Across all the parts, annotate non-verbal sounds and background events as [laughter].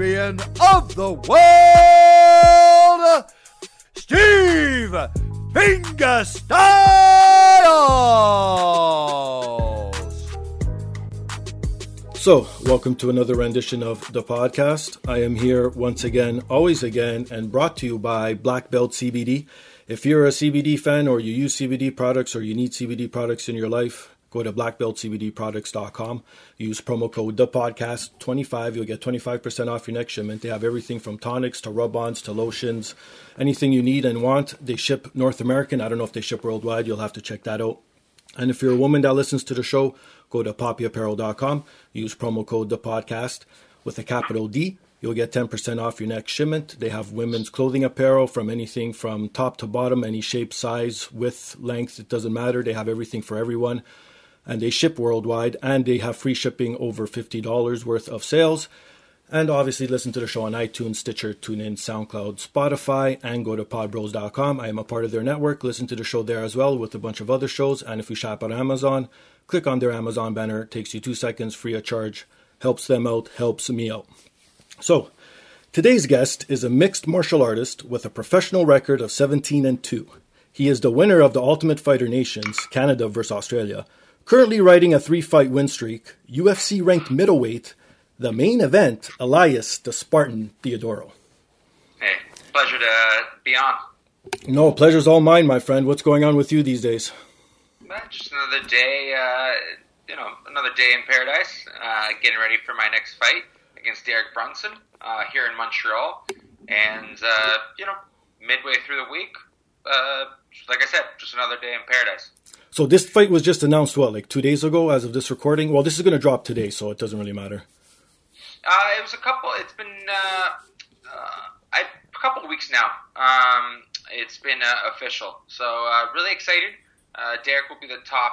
of the world, Steve Fingastylz. So, welcome to another rendition of the podcast. I am here once again, always again, and brought to you by Black Belt CBD. If you're a CBD fan or you use CBD products or you need CBD products in your life, go to blackbeltcbdproducts.com. Use promo code the podcast 25. You'll get 25% off your next shipment. They have everything from tonics to rub-ons to lotions, anything you need and want. They ship North American. I don't know if they ship worldwide. You'll have to check that out. And if you're a woman that listens to the show, go to poppyapparel.com. Use promo code the podcast with a capital D. You'll get 10% off your next shipment. They have women's clothing apparel from anything from top to bottom, any shape, size, width, length, it doesn't matter. They have everything for everyone and they ship worldwide and they have free shipping over $50 worth of sales. And obviously, listen to the show on iTunes, Stitcher, TuneIn, SoundCloud, Spotify, and go to podbros.com. I am a part of their network. Listen to the show there as well with a bunch of other shows. And if you shop on Amazon, click on their Amazon banner. It takes you two seconds free of charge. Helps them out, helps me out. So, today's guest is a mixed martial artist with a professional record of 17 and 2. He is the winner of the Ultimate Fighter Nations, Canada versus Australia, Currently riding a three fight win streak, UFC ranked middleweight, the main event, Elias the Spartan Theodorou. Hey, pleasure to be on. No, pleasure's all mine, my friend. What's going on with you these days? Just another day, uh, you know, another day in paradise. Uh, getting ready for my next fight against Derek Brunson uh, here in Montreal. And, uh, you know, midway through the week, uh, like I said, just another day in paradise. So this fight was just announced what, like two days ago, as of this recording. Well, this is going to drop today, so it doesn't really matter. Uh, it was a couple. It's been uh, uh, I, a couple of weeks now. Um, it's been uh, official, so uh, really excited. Uh, Derek will be the top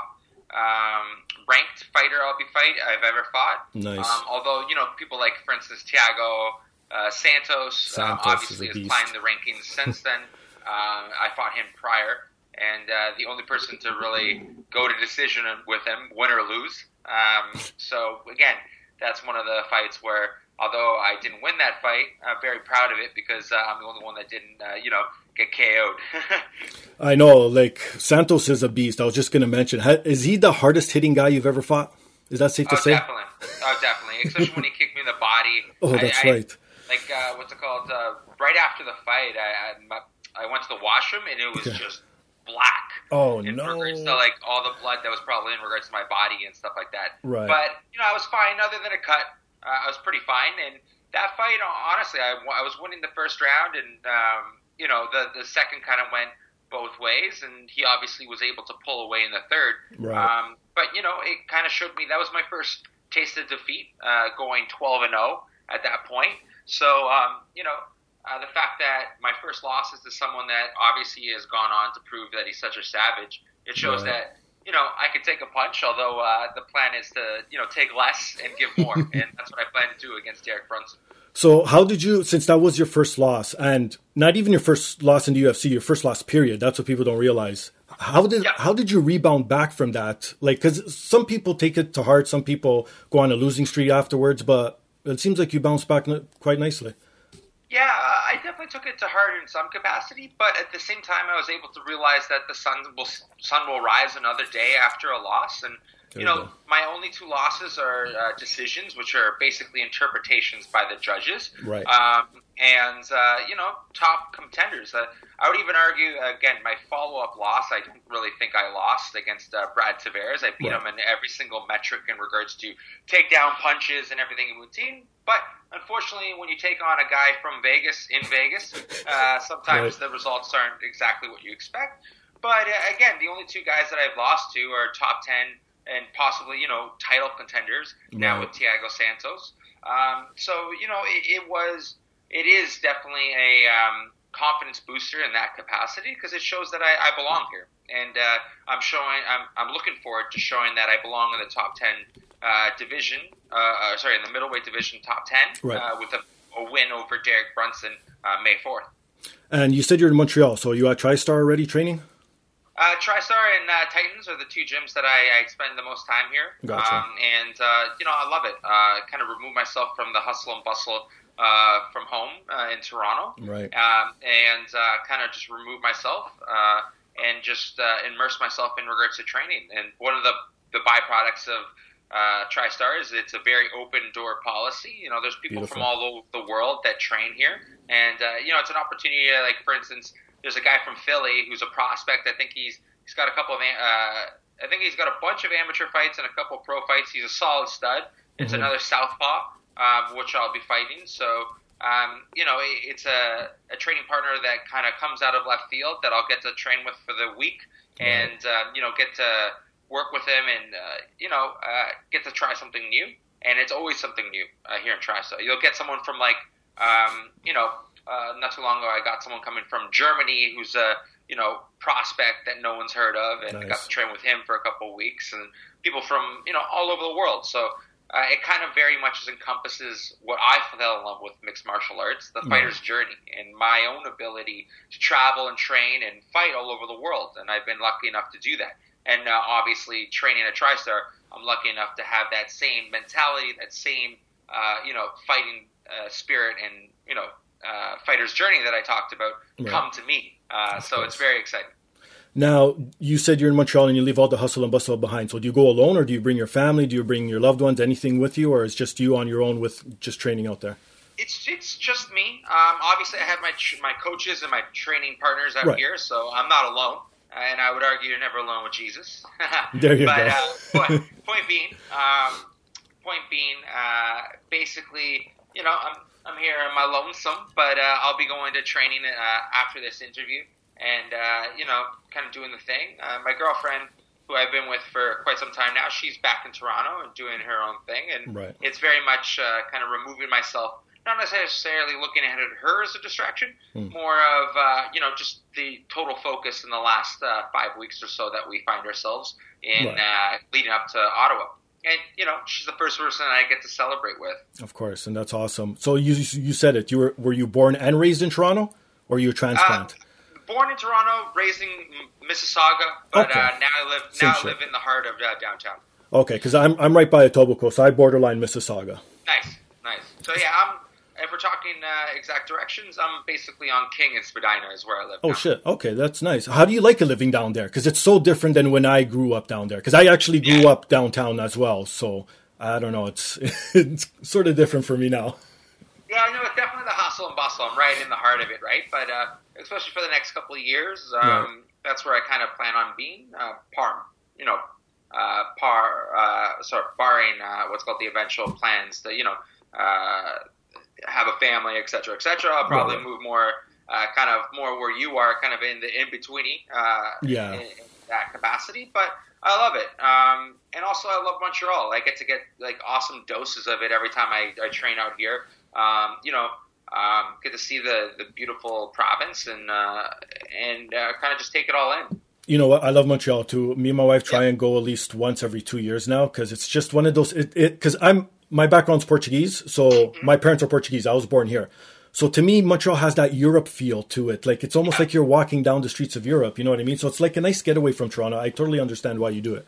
um, ranked fighter I'll be fight I've ever fought. Nice. Um, although you know people like, for instance, Thiago Santos, Santos obviously is has climbed the rankings since then. [laughs] I fought him prior and uh, the only person to really go to decision with him, win or lose. Um, so again, that's one of the fights where, although I didn't win that fight, I'm very proud of it because uh, I'm the only one that didn't, uh, you know, get KO'd. [laughs] I know, like Santos is a beast. I was just going to mention, is he the hardest hitting guy you've ever fought? Is that safe to oh, say? definitely. Oh, definitely. Especially when he kicked me in the body. [laughs] Oh, that's I, I, right. Like uh, what's it called? Uh, right after the fight, I, I I went to the washroom and it was just black. Oh in no! regards to like all the blood that was probably in regards to my body and stuff like that. Right. But you know, I was fine. Other than a cut, uh, I was pretty fine. And that fight, honestly, I, I was winning the first round, and um, you know, the the second kind of went both ways, and he obviously was able to pull away in the third. Right. Um, but you know, it kind of showed me that was my first taste of defeat, uh, going twelve and zero at that point. So um, you know, uh, the fact that my first loss is to someone that obviously has gone on to prove that he's such a savage, it shows Right. that you know I can take a punch. Although uh, the plan is to you know take less and give more, [laughs] and that's what I plan to do against Derek Brunson. So how did you, since that was your first loss, and not even your first loss in the UFC, your first loss period? That's what people don't realize. How did Yeah. how did you rebound back from that? Like, because some people take it to heart, some people go on a losing streak afterwards, but it seems like you bounced back quite nicely. Yeah, I definitely took it to heart in some capacity, but at the same time, I was able to realize that the sun will sun will rise another day after a loss, and you know, go. my only two losses are uh, decisions, which are basically interpretations by the judges. Right. Um, and uh, you know, top contenders. Uh, I would even argue again, my follow-up loss. I don't really think I lost against uh, Brad Tavares. I beat Right. him in every single metric in regards to takedown punches and everything in routine. But unfortunately, when you take on a guy from Vegas in Vegas, uh, sometimes Right. the results aren't exactly what you expect. But uh, again, the only two guys that I've lost to are top ten and possibly you know title contenders now with Thiago Santos. Um, so you know it, it was it is definitely a um, confidence booster in that capacity because it shows that I, I belong here, and uh, I'm showing I'm, I'm looking forward to showing that I belong in the top ten uh, division. Uh, uh, sorry, in the middleweight division, top ten Right. uh, with a, a win over Derek Brunson uh, May fourth. And you said you're in Montreal, so you at TriStar already training? Uh, TriStar and uh, Titans are the two gyms that I, I spend the most time here. Gotcha. Um, and, uh, you know, I love it. Uh, kind of remove myself from the hustle and bustle uh, from home uh, in Toronto. Right. Um, and uh, kind of just remove myself uh, and just uh, immerse myself in regards to training. And one of the, the byproducts of uh, TriStar is it's a very open door policy. You know, there's people Beautiful. from all over the world that train here. And, uh, you know, it's an opportunity, uh, like, for instance, there's a guy from Philly who's a prospect. I think he's he's got a couple of uh, I think he's got a bunch of amateur fights and a couple of pro fights. He's a solid stud. It's Mhm. another southpaw, um, which I'll be fighting. So um, you know, it, it's a, a training partner that kind of comes out of left field that I'll get to train with for the week, and uh, you know, get to work with him and uh, you know, uh, get to try something new. And it's always something new uh, here in TriStar. You'll get someone from like um, you know, uh, not too long ago, I got someone coming from Germany who's a you know prospect that no one's heard of, and I got to train with him for a couple of weeks, and people from you know all over the world. So uh, it kind of very much encompasses what I fell in love with mixed martial arts, the Right. fighter's journey, and my own ability to travel and train and fight all over the world. And I've been lucky enough to do that. And uh, obviously, training at TriStar, I'm lucky enough to have that same mentality, that same uh, you know fighting uh, spirit, and you know uh, fighter's journey that I talked about Right. come to me. Uh, so course. it's very exciting. Now, you said you're in Montreal and you leave all the hustle and bustle behind. So do you go alone or do you bring your family? Do you bring your loved ones, anything with you, or is just you on your own with just training out there? It's it's just me. Um, obviously, I have my tr- my coaches and my training partners out Right. here, so I'm not alone. And I would argue you're never alone with Jesus. [laughs] There you but, go. Uh, point, point being, um, point being, uh, basically, you know, I'm I'm here my lonesome, but uh, I'll be going to training uh, after this interview, and uh, you know, kind of doing the thing. Uh, my girlfriend, who I've been with for quite some time now, she's back in Toronto and doing her own thing, and Right. it's very much uh, kind of removing myself, not necessarily looking at her as a distraction, Hmm. more of uh, you know just the total focus in the last uh, five weeks or so that we find ourselves in Right. uh, leading up to Ottawa. And you know, she's the first person I get to celebrate with. Of course, and that's awesome. So you you said it. You were were you born and raised in Toronto, or you a transplant? Uh, born in Toronto, raised in Mississauga, but Okay. uh, now I live Same now I shit. live in the heart of uh, downtown. okay, because I'm I'm right by Etobicoke, so I borderline Mississauga. Nice, nice. So yeah, I'm. If we're talking uh, exact directions, I'm basically on King and Spadina is where I live. Oh now. shit. Okay, that's nice. How do you like living down there? Because it's so different than when I grew up down there. Because I actually grew Yeah. up downtown as well, so I don't know. It's [laughs] it's sort of different for me now. Yeah, I know it's definitely the hustle and bustle. I'm right in the heart of it, right? But uh, especially for the next couple of years, um, Right. that's where I kind of plan on being. Uh, par, you know, uh, par, uh, sorry, barring uh, what's called the eventual plans to, you know, uh, have a family, et cetera, et cetera. I'll probably Right. move more, uh, kind of more where you are, kind of in the in betweeny, uh, Yeah. in, in that capacity. But I love it, um, and also I love Montreal. I get to get like awesome doses of it every time I, I train out here. Um, you know, um, get to see the, the beautiful province and uh, and uh, kind of just take it all in. You know what? I love Montreal too. Me and my wife try Yeah. and go at least once every two years now because it's just one of those. It because I'm my background's Portuguese, so Mm-hmm. my parents are Portuguese. I was born here, So to me, Montreal has that Europe feel to it. Like it's almost like you're walking down the streets of Europe. You know what I mean? So it's like a nice getaway from Toronto. I totally understand why you do it.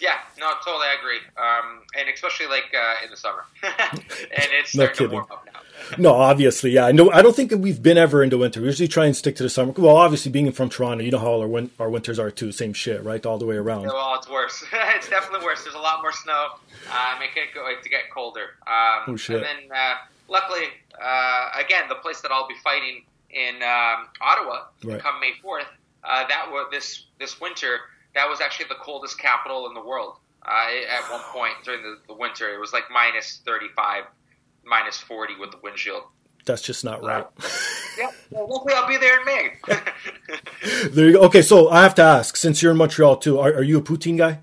Yeah, no, totally agree. Um, and especially like uh, in the summer, [laughs] and it's No kidding. warm up now. No, obviously, yeah. No, I don't think we've been ever into winter. We usually try and stick to the summer. Well, obviously, being from Toronto, you know how our, win- our winters are too. Same shit, right? All the way around. Yeah, well, it's worse. [laughs] it's definitely worse. There's a lot more snow. Um, it could go to get colder. Um, Oh, shit. And then, uh, luckily, uh, again, the place that I'll be fighting in um, Ottawa Right. come May 4th, uh, that was this this winter. That was actually the coldest capital in the world. Uh, at one point during the, the winter, it was like minus 35, minus 40 with the windshield. That's just not right. Yeah, well, hopefully I'll be there in May. [laughs] There you go. Okay, so I have to ask, since you're in Montreal too, are, are you a poutine guy?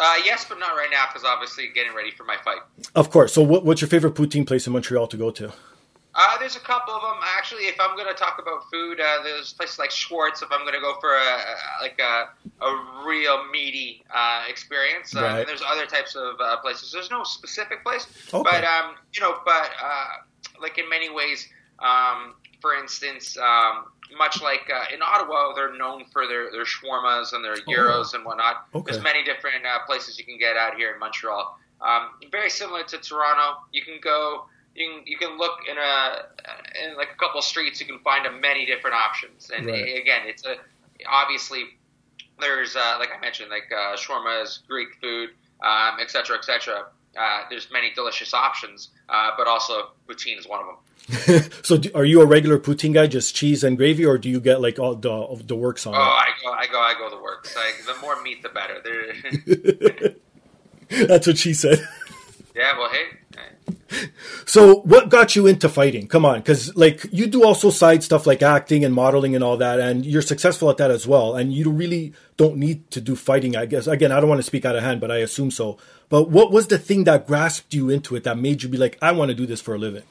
uh, yes, but not right now because obviously getting ready for my fight. Of course. So, what, what's your favorite poutine place in Montreal to go to? Uh, there's a couple of them actually. If I'm going to talk about food, uh, there's places like Schwartz. If I'm going to go for a, like a, a real meaty uh, experience, uh, Right. and there's other types of uh, places. There's no specific place, Okay. but um, you know, but uh, like in many ways, um, for instance, um, much like uh, in Ottawa, they're known for their their shawarmas and their gyros and whatnot. Oh. Okay. There's many different uh, places you can get out here in Montreal. Um, very similar to Toronto. You can go. You can, you can look in a in like a couple of streets. You can find a many different options. And Right. again, it's a obviously there's uh, like I mentioned like uh, shawarmas, Greek food, um, et cetera, et cetera. Uh, there's many delicious options, uh, but also poutine is one of them. [laughs] so, do, are you a regular poutine guy, just cheese and gravy, or do you get like all the the works on it? Oh, I go, I go, I go the works. Like the more meat, the better. [laughs] That's what she said. [laughs] yeah, well, hey, So, what got you into fighting? Come on, because like you do also side stuff like acting and modeling and all that, and you're successful at that as well. And you really don't need to do fighting, I guess. Again, I don't want to speak out of hand, but I assume so. But what was the thing that grasped you into it that made you be like, I want to do this for a living?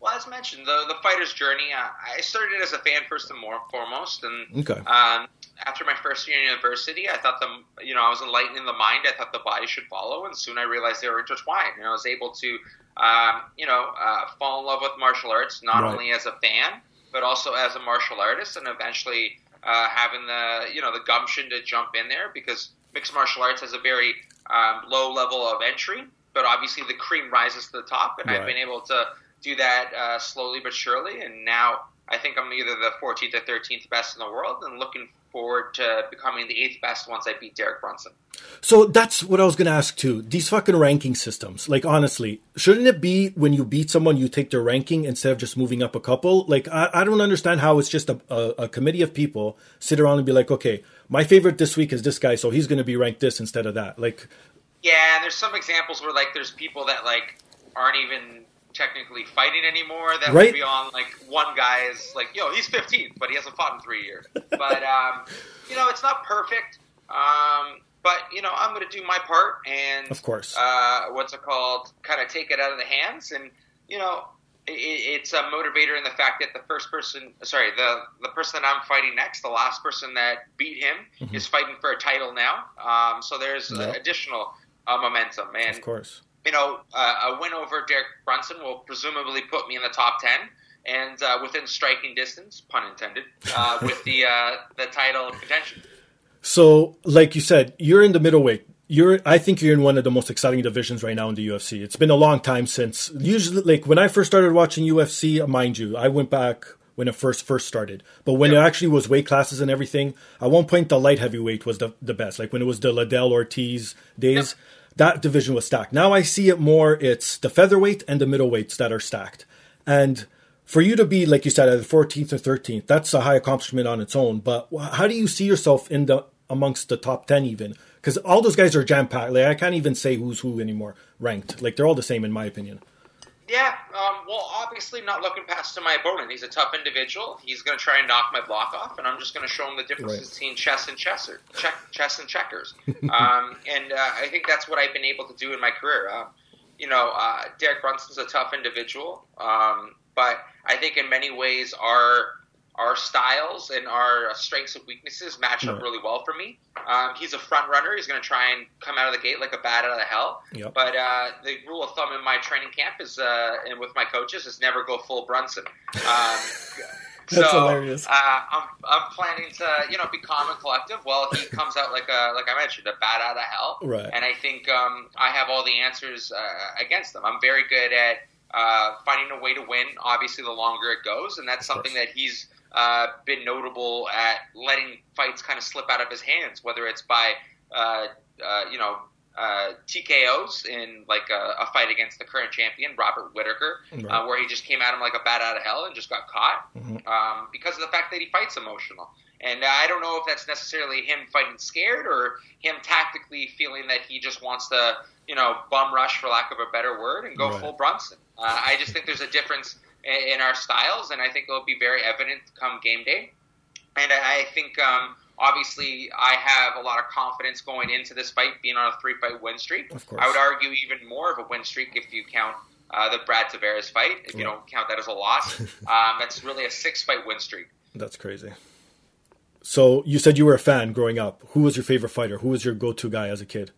Well, as mentioned, the the fighter's journey. Uh, I started as a fan first and more foremost, and Okay. um, after my first year in university, I thought the you know I was enlightened in the mind. I thought the body should follow, and soon I realized they were intertwined. And I was able to um, you know uh, fall in love with martial arts not Right. only as a fan but also as a martial artist, and eventually uh, having the you know the gumption to jump in there because mixed martial arts has a very um, low level of entry, but obviously the cream rises to the top, and Right. I've been able to do that uh, slowly but surely. And now I think I'm either the 14th or 13th best in the world, and looking forward to becoming the eighth best once I beat Derek Brunson. So that's what I was going to ask too. These fucking ranking systems, like honestly, shouldn't it be when you beat someone, you take their ranking instead of just moving up a couple? Like, I, I don't understand how it's just a, a, a committee of people sit around and be like, okay, my favorite this week is this guy, so he's going to be ranked this instead of that. Like, Yeah, and there's some examples where like there's people that like aren't even technically fighting anymore that Right. would be on like one guy is like yo he's 15, but he hasn't fought in three years [laughs] but um, you know it's not perfect um, but you know i'm going to do my part and Of course. uh, what's it called kind of take it out of the hands and you know it, it's a motivator in the fact that the first person sorry the the person that i'm fighting next the last person that beat him is fighting for a title now um, so there's Mm-hmm. Additional uh, momentum and of course. You know, uh, a win over Derek Brunson will presumably put me in the top ten and uh, within striking distance, pun intended, uh, with the uh, the title contention. So, like you said, you're in the middleweight. You're, I think you're in one of the most exciting divisions right now in the UFC. It's been a long time since, usually, like when I first started watching UFC, mind you, I went back when it first first started. But when Yeah. it actually was weight classes and everything, at one point the light heavyweight was the, the best. Like when it was the Liddell Ortiz days, that division was stacked. Now I see it more. It's the featherweight and the middleweights that are stacked, and for you to be like you said at the 14th or 13th that's a high accomplishment on its own. But how do you see yourself in the amongst the top 10 even? Because all those guys are jam packed like i can't even say who's who anymore ranked. Like they're all the same in my opinion Yeah, um, well, obviously not looking past to my opponent. He's a tough individual. He's going to try and knock my block off, and I'm just going to show him the difference Right. between chess and chesser, check, chess and checkers. [laughs] um, and uh, I think that's what I've been able to do in my career. Uh, you know, uh, Derek Brunson's a tough individual, um, but I think in many ways our our styles and our strengths and weaknesses match up really well for me. Um, he's a front runner. He's going to try and come out of the gate like a bat out of hell. Yep. But uh, the rule of thumb in my training camp is, uh, and with my coaches, is never go full Brunson. Um, [laughs] That's so, hilarious. Uh, I'm, I'm planning to, you know, be calm and collective. Well, he [laughs] comes out like a, like I mentioned, a bat out of hell. Right. And I think um, I have all the answers uh, against them. I'm very good at uh, finding a way to win. Obviously, the longer it goes, and that's something that he's uh, been notable at letting fights kind of slip out of his hands, whether it's by, uh, uh, you know. Uh, TKOs in like a, a fight against the current champion Robert Whitaker, Right. uh, where he just came at him like a bat out of hell and just got caught Mhm. um, because of the fact that he fights emotional. And I don't know if that's necessarily him fighting scared or him tactically feeling that he just wants to, you know, bum rush for lack of a better word and go Right. full Brunson. Uh, I just think there's a difference in, our styles, and I think it'll be very evident come game day. And I think um, obviously I have a lot of confidence going into this fight, being on a three fight win streak. Of course. I would argue even more of a win streak if you count uh, the Brad Tavares fight. If you don't count that as a loss, [laughs] um, that's really a six fight win streak. That's crazy. So you said you were a fan growing up. Who was your favorite fighter? Who was your go-to guy as a kid?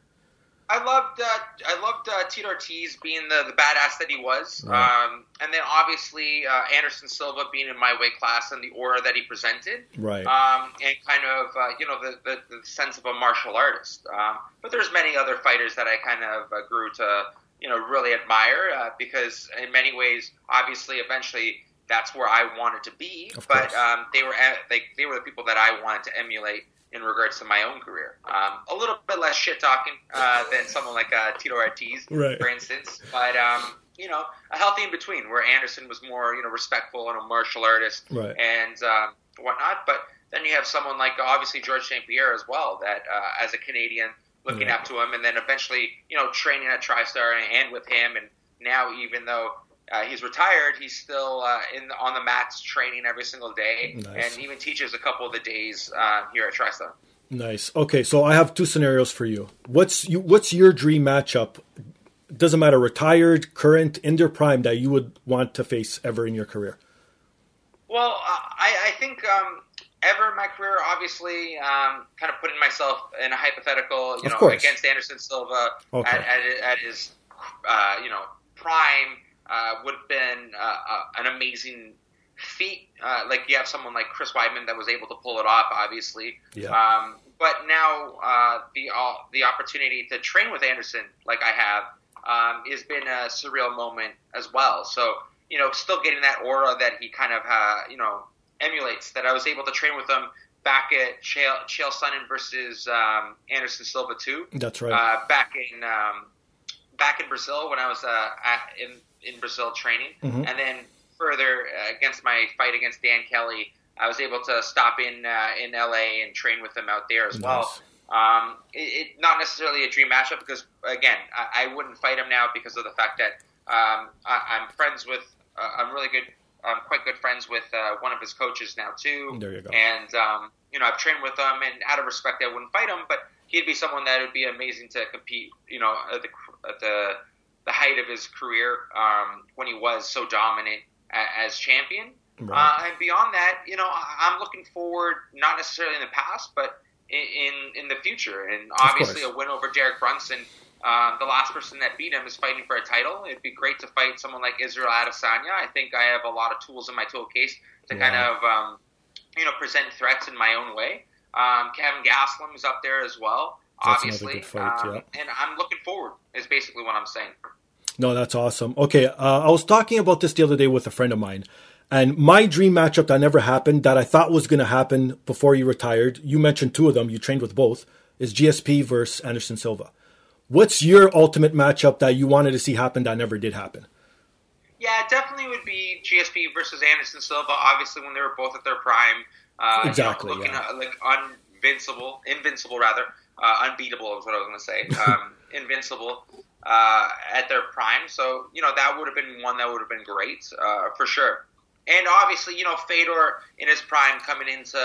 I loved uh, I loved uh, Tito Ortiz being the, the badass that he was, Right. um, and then obviously uh, Anderson Silva being in my weight class and the aura that he presented, Right. um, and kind of uh, you know the, the, the sense of a martial artist. Um, but there's many other fighters that I kind of uh, grew to you know really admire uh, because in many ways, obviously, eventually that's where I wanted to be. Of but um, they were at, they they were the people that I wanted to emulate in regards to my own career. Um, a little bit less shit talking uh, than someone like uh, Tito Ortiz, Right. for instance. But um, you know, a healthy in between, where Anderson was more you know respectful and a martial artist Right. and um, whatnot. But then you have someone like obviously George St. Pierre as well, that uh, as a Canadian looking Yeah. up to him, and then eventually you know training at TriStar and with him, and now even though. Uh, he's retired. He's still uh, in on the mats training every single day, Nice. and even teaches a couple of the days uh, here at TriStar. Nice. Okay, so I have two scenarios for you. What's you? What's your dream matchup? Doesn't matter, retired, current, in their prime that you would want to face ever in your career. Well, uh, I, I think um, ever in my career, obviously, um, kind of putting myself in a hypothetical, you Of know, course. against Anderson Silva Okay. at, at, at his, uh, you know, prime uh, would have been uh, uh, an amazing feat. Uh, like you have someone like Chris Weidman that was able to pull it off, obviously. Yeah. Um, but now uh, the the opportunity to train with Anderson, like I have, um, has been a surreal moment as well. So you know, still getting that aura that he kind of uh, you know emulates. That I was able to train with him back at Chael, Chael Sonnen versus um, Anderson Silva too. That's right. Uh, back in um, back in Brazil when I was uh, at, in in Brazil training, Mhm. and then further uh, against my fight against Dan Kelly, I was able to stop in uh, in LA and train with him out there as well. Um, it, it not necessarily a dream matchup because again, I, I wouldn't fight him now because of the fact that um, I, I'm friends with, uh, I'm really good, I'm quite good friends with uh, one of his coaches now too. There you go. And um, you know, I've trained with him, and out of respect, I wouldn't fight him, but he'd be someone that would be amazing to compete. You know, at the at the the height of his career um, when he was so dominant a, as champion. Right. Uh, and beyond that, you know, I'm looking forward not necessarily in the past, but in in, the future. And obviously, a win over Derek Brunson. Um, the last person that beat him is fighting for a title. It'd be great to fight someone like Israel Adesanya. I think I have a lot of tools in my tool case to kind of, um, you know, present threats in my own way. Um, Kelvin Gastelum is up there as well, That's obviously. good fight, um, yeah. And I'm looking forward. Is basically what I'm saying. No, that's awesome. Okay, uh, I was talking about this the other day with a friend of mine, and my dream matchup that never happened, that I thought was going to happen before you retired. You mentioned two of them. You trained with both. Is GSP versus Anderson Silva. What's your ultimate matchup that you wanted to see happen that never did happen? Yeah, it definitely would be GSP versus Anderson Silva. Obviously, when they were both at their prime, uh, Exactly, you know, looking yeah. uh, like invincible, invincible rather, uh, unbeatable is what I was going to say. Um, [laughs] invincible uh, at their prime. So you know that would have been one that would have been great uh, for sure. And obviously, you know Fedor in his prime coming into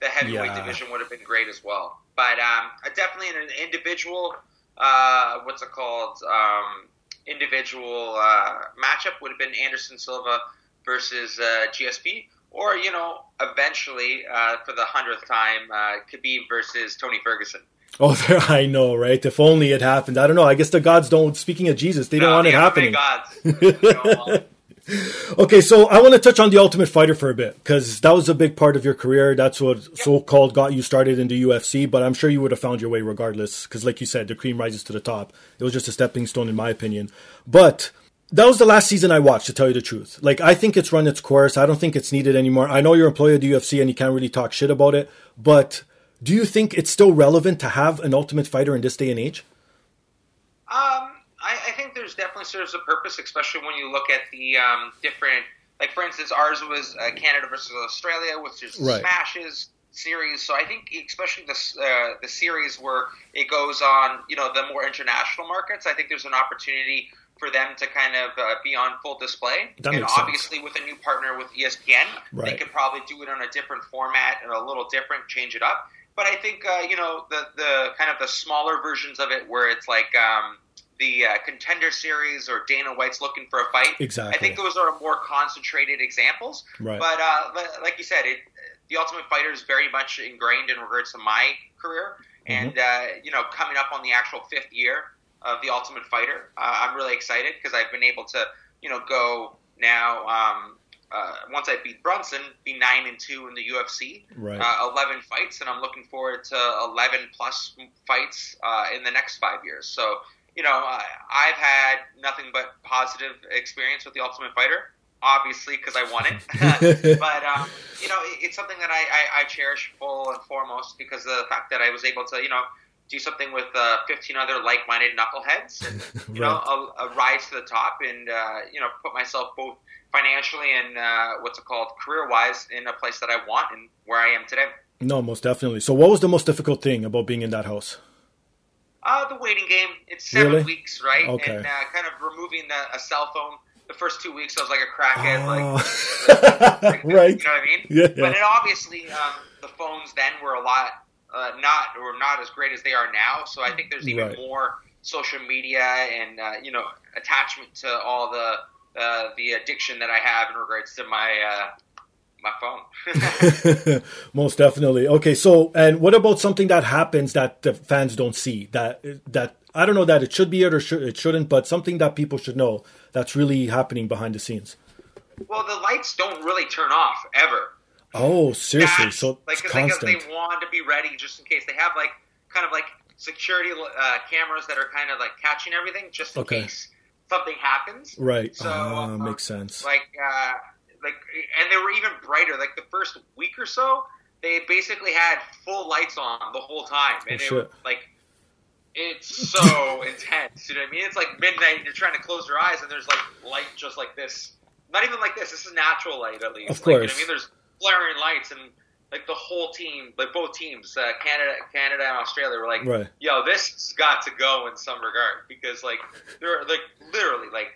the heavyweight Yeah. division would have been great as well. But um, definitely in an individual, uh, what's it called? Um, individual uh, matchup would have been Anderson Silva versus uh, GSP. or you know, eventually uh, for the hundredth time, uh, Khabib versus Tony Ferguson. [laughs] Oh, I know, right? If only it happened. I don't know. I guess the gods don't. Speaking of Jesus, they don't want it happening. Gods. [laughs] okay, so I want to touch on the Ultimate Fighter for a bit because that was a big part of your career. That's what yep. so-called got you started in the UFC. But I'm sure you would have found your way regardless because, like you said, the cream rises to the top. It was just a stepping stone, in my opinion. But that was the last season I watched, to tell you the truth. Like, I think it's run its course. I don't think it's needed anymore. I know you're employed at the UFC and you can't really talk shit about it, but do you think it's still relevant to have an Ultimate Fighter in this day and age? Um, I, I think there's definitely serves a purpose, especially when you look at the um, different, like for instance, ours was uh, Canada versus Australia, which is right. smashes series. So I think, especially the uh, the series where it goes on, you know, the more international markets. I think there's an opportunity for them to kind of uh, be on full display. That and obviously, sense. with a new partner with ESPN, right. they could probably do it on a different format and a little different, change it up. But I think uh, you know the the kind of the smaller versions of it, where it's like um, the uh, contender series or Dana White's looking for a fight. Exactly. I think those are more concentrated examples. Right. But uh, like you said, it the Ultimate Fighter is very much ingrained in regards to my career, mm-hmm. and uh, you know, coming up on the actual fifth year of the Ultimate Fighter, uh, I'm really excited because I've been able to you know go now. Um, uh, once I beat Brunson, be nine and two in the UFC, right. uh, eleven fights, and I'm looking forward to eleven plus fights uh, in the next five years. So you know, I, I've had nothing but positive experience with the Ultimate Fighter. Obviously, because I won it, [laughs] but um, you know, it, it's something that I, I, I cherish full and foremost because of the fact that I was able to, you know, do something with uh, 15 other like-minded knuckleheads, and [laughs] you right. know, a, rise to the top, and uh, you know, put myself both financially and uh, what's it called, career-wise, in a place that I want and where I am today. No, most definitely. So, what was the most difficult thing about being in that house? Uh, the waiting game. It's seven really? weeks, right? Okay. And uh, kind of removing the, a cell phone. The first two weeks, I was like a crackhead, oh. [laughs] like, like, [laughs] right? You know what I mean? Yeah. But it obviously, um, the phones then were a lot uh, not or not as great as they are now. So I think there's even right. more social media and uh, you know attachment to all the uh, the addiction that I have in regards to my uh, my phone. [laughs] [laughs] Most definitely. Okay, so and what about something that happens that the fans don't see? That that I don't know that it should be it or should, it shouldn't, but something that people should know that's really happening behind the scenes. Well, the lights don't really turn off ever. Oh, seriously? So like, it's like they want to be ready just in case. They have like kind of like security uh, cameras that are kind of like catching everything just in Okay. case something happens. right. So Ah, uh, makes sense. like uh, like and they were even brighter like the first week or so they basically had full lights on the whole time and Oh, it was like it's [laughs] so intense you know what i mean it's like midnight and you're trying to close your eyes and there's like light just like this not even like this this is natural light at least Of like, you know what course. i mean there's flaring lights and like the whole team like both teams uh, canada canada and australia were like Right. yo this has got to go in some regard because like they're like literally like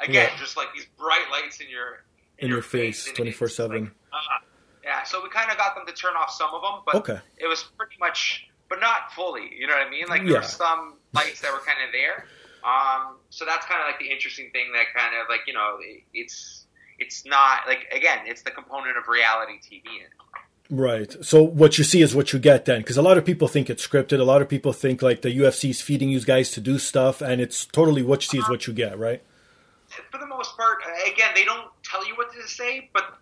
again Yeah. just like these bright lights in your In your face, 24/7. uh, yeah, so we kind of got them to turn off some of them, but Okay. it was pretty much, but not fully. You know what I mean? Like there Yeah. were some lights that were kind of there. Um, so that's kind of like the interesting thing that kind of like you know it, it's it's not like again it's the component of reality TV. In. Right. So what you see is what you get then, because a lot of people think it's scripted. A lot of people think like the UFC is feeding you guys to do stuff, and it's totally what you see is what you get, right? for the most part, again, they don't tell you what to say, but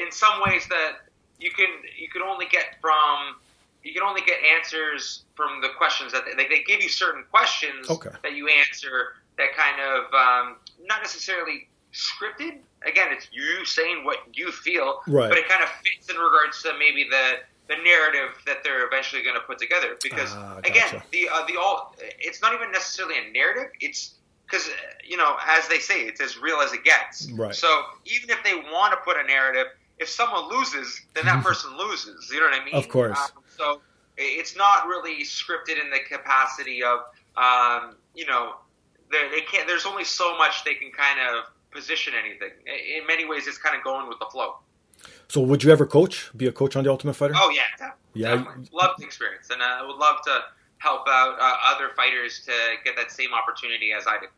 in some ways that you can you can only get from you can only get answers from the questions that they, they give you certain questions Okay. that you answer that kind of um, not necessarily scripted. Again, it's you saying what you feel, Right. but it kind of fits in regards to maybe the the narrative that they're eventually going to put together. Because Ah, again, the uh, the all it's not even necessarily a narrative. It's because you know, as they say, it's as real as it gets. Right. So even if they want to put a narrative, if someone loses, then that [laughs] person loses. You know what I mean? Of course. Um, so it's not really scripted in the capacity of, um, you know, they can't. There's only so much they can kind of position anything. In many ways, it's kind of going with the flow. So would you ever coach? Be a coach on the Ultimate Fighter? Oh yeah, definitely. Yeah, definitely. love the experience, and I would love to help out uh, other fighters to get that same opportunity as I did.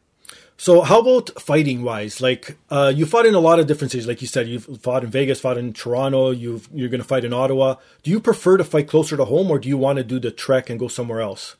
So how about fighting wise? Like uh, you fought in a lot of different cities, like you said, you've fought in Vegas, fought in Toronto. you are going to fight in Ottawa. Do you prefer to fight closer to home, or do you want to do the trek and go somewhere else?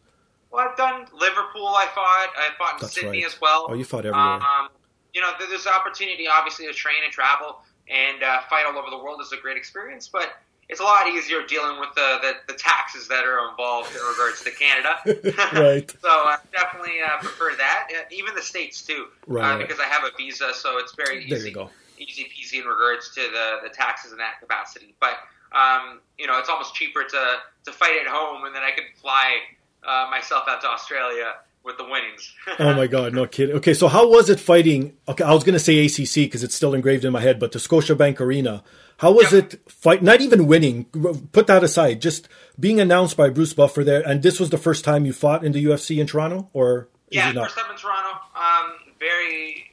Well, I've done Liverpool. I fought. I fought in That's Sydney right. as well. Oh, you fought everywhere. Um, you know, there's opportunity, obviously, to train and travel and uh, fight all over the world is a great experience, but it's a lot easier dealing with the, the, the taxes that are involved in regards to Canada. [laughs] [laughs] right. so I definitely uh, prefer that. Uh, even the states too, uh, right. uh, because I have a visa, so it's very easy, there go. easy peasy in regards to the, the taxes in that capacity. But um, you know, it's almost cheaper to to fight at home, and then I can fly uh, myself out to Australia with the winnings. [laughs] oh my God, no kidding. Okay, so how was it fighting? Okay, I was going to say ACC because it's still engraved in my head, but the Scotiabank Arena. How was yep. it fight? Not even winning. Put that aside. Just being announced by Bruce Buffer there, and this was the first time you fought in the UFC in Toronto, or yeah, first time in Toronto. Um, very,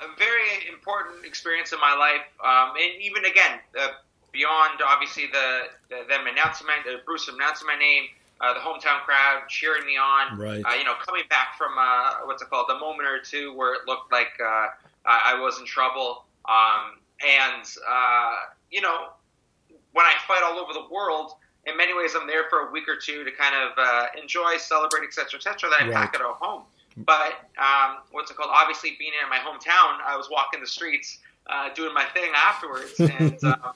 a very important experience in my life, um, and even again, uh, beyond obviously the, the them announcing my, uh, Bruce announcing my name the hometown crowd cheering me on. Right. Uh, you know, coming back from uh, what's it called, the moment or two where it looked like uh, I was in trouble. Um, and uh, you know, when I fight all over the world, in many ways, I'm there for a week or two to kind of uh, enjoy, celebrate, etc., etc. Then I right. pack it at home. But um, what's it called? Obviously, being in my hometown, I was walking the streets, uh, doing my thing afterwards, [laughs] and um,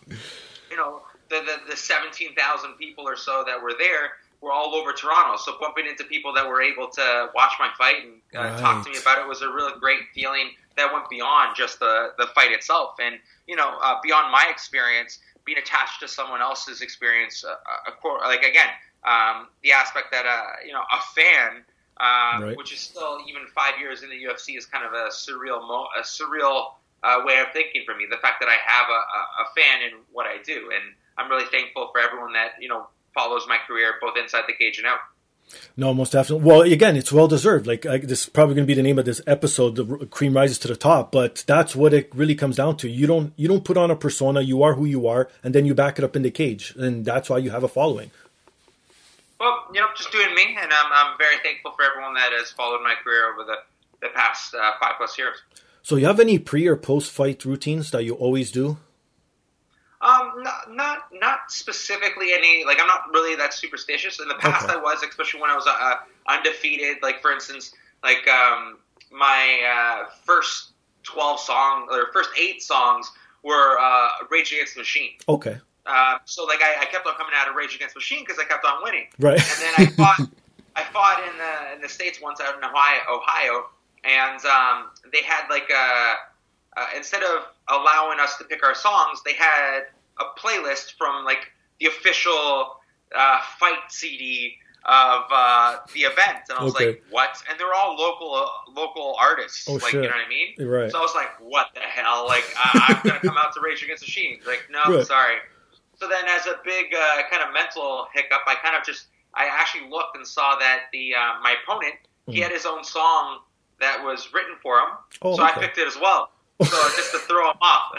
you know, the the, the seventeen thousand people or so that were there were all over Toronto. So bumping into people that were able to watch my fight and uh, right. talk to me about it was a really great feeling that went beyond just the, the fight itself. And, you know, uh, beyond my experience, being attached to someone else's experience, uh, uh like, again, um, the aspect that, uh, you know, a fan, um, right. which is still even five years in the UFC, is kind of a surreal, mo- a surreal uh, way of thinking for me. The fact that I have a, a, a fan in what I do, and I'm really thankful for everyone that you know follows my career both inside the cage and out. No, most definitely. Well, again, it's well deserved. Like I, this is probably going to be the name of this episode. The cream rises to the top, but that's what it really comes down to. You don't you don't put on a persona. You are who you are, and then you back it up in the cage, and that's why you have a following. Well, you know, just doing me, and I'm I'm very thankful for everyone that has followed my career over the the past uh, five plus years. So, you have any pre or post fight routines that you always do? Um, not, not not specifically any. Like, I'm not really that superstitious. In the past, okay. I was, especially when I was uh, undefeated. Like, for instance, like um, my uh, first twelve songs or first eight songs were uh, Rage Against the Machine. Okay. Uh, so like I, I, kept on coming out of Rage Against the Machine because I kept on winning. Right. And then I [laughs] fought. I fought in the in the states once out in Ohio, Ohio, and um, they had like a uh, instead of allowing us to pick our songs, they had a playlist from like the official uh, fight CD of uh, the event, and I was okay. like, "What?" And they're all local uh, local artists, oh, like shit. you know what I mean? Right. So I was like, "What the hell?" Like I'm gonna [laughs] come out to Rage Against the Machine. Like, no, right. sorry. So then, as a big uh, kind of mental hiccup, I kind of just I actually looked and saw that the uh, my opponent mm. he had his own song that was written for him, oh, so okay. I picked it as well. So just to throw him off,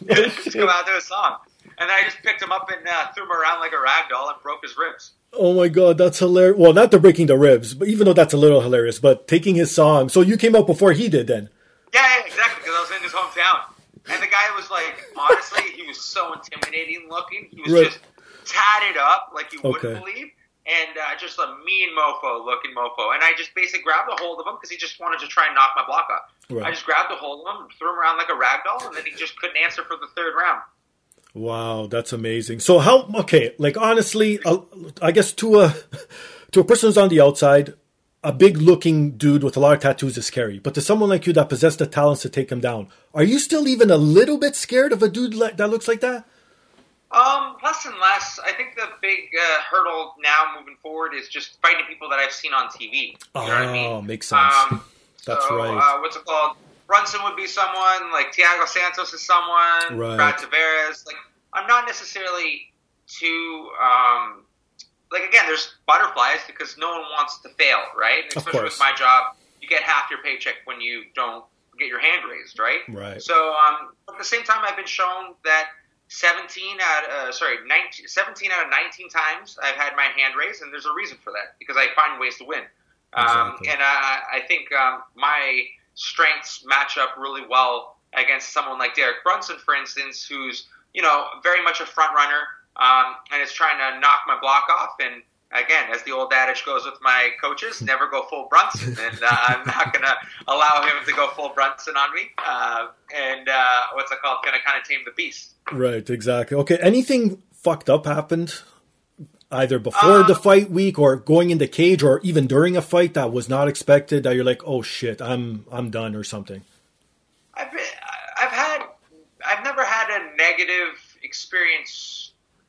[laughs] just come out to a song, and then I just picked him up and uh, threw him around like a rag doll and broke his ribs. Oh my god, that's hilarious! Well, not the breaking the ribs, but even though that's a little hilarious, but taking his song. So you came out before he did, then? Yeah, yeah exactly, because I was in his hometown, and the guy was like, honestly, he was so intimidating looking. He was right. just tatted up like you wouldn't okay. believe and uh, just a mean mofo looking mofo. And I just basically grabbed a hold of him because he just wanted to try and knock my block off. Right. I just grabbed a hold of him, threw him around like a rag doll, and then he just couldn't answer for the third round. Wow, that's amazing. So how? Okay, like honestly, uh, I guess to a to a person who's on the outside, a big looking dude with a lot of tattoos is scary. But to someone like you that possesses the talents to take him down, are you still even a little bit scared of a dude that looks like that? Um, less and less. I think the big uh, hurdle now moving forward is just fighting people that I've seen on TV. You oh, know what I mean? Oh, makes sense. Um, [laughs] That's so, right. Uh, what's it called? Brunson would be someone like Thiago Santos is someone. Right. Brad Tavares. Like I'm not necessarily too. Um, like again, there's butterflies because no one wants to fail, right? And especially with my job, you get half your paycheck when you don't get your hand raised, right? Right. So um, at the same time, I've been shown that 17 out uh, sorry 19, 17 out of 19 times I've had my hand raised, and there's a reason for that because I find ways to win. Um, and I, I think um, my strengths match up really well against someone like Derek Brunson, for instance, who's you know very much a front runner um, and is trying to knock my block off. And again, as the old adage goes with my coaches, never go full Brunson, and uh, I'm not going to allow him to go full Brunson on me. Uh, and uh, what's it called? Going to kind of tame the beast. Right. Exactly. Okay. Anything fucked up happened? Either before the Um, fight week or going in the cage or even during a fight that was not expected that you're like, oh shit, I'm I'm done or something. I've been, I've had I've never had a negative experience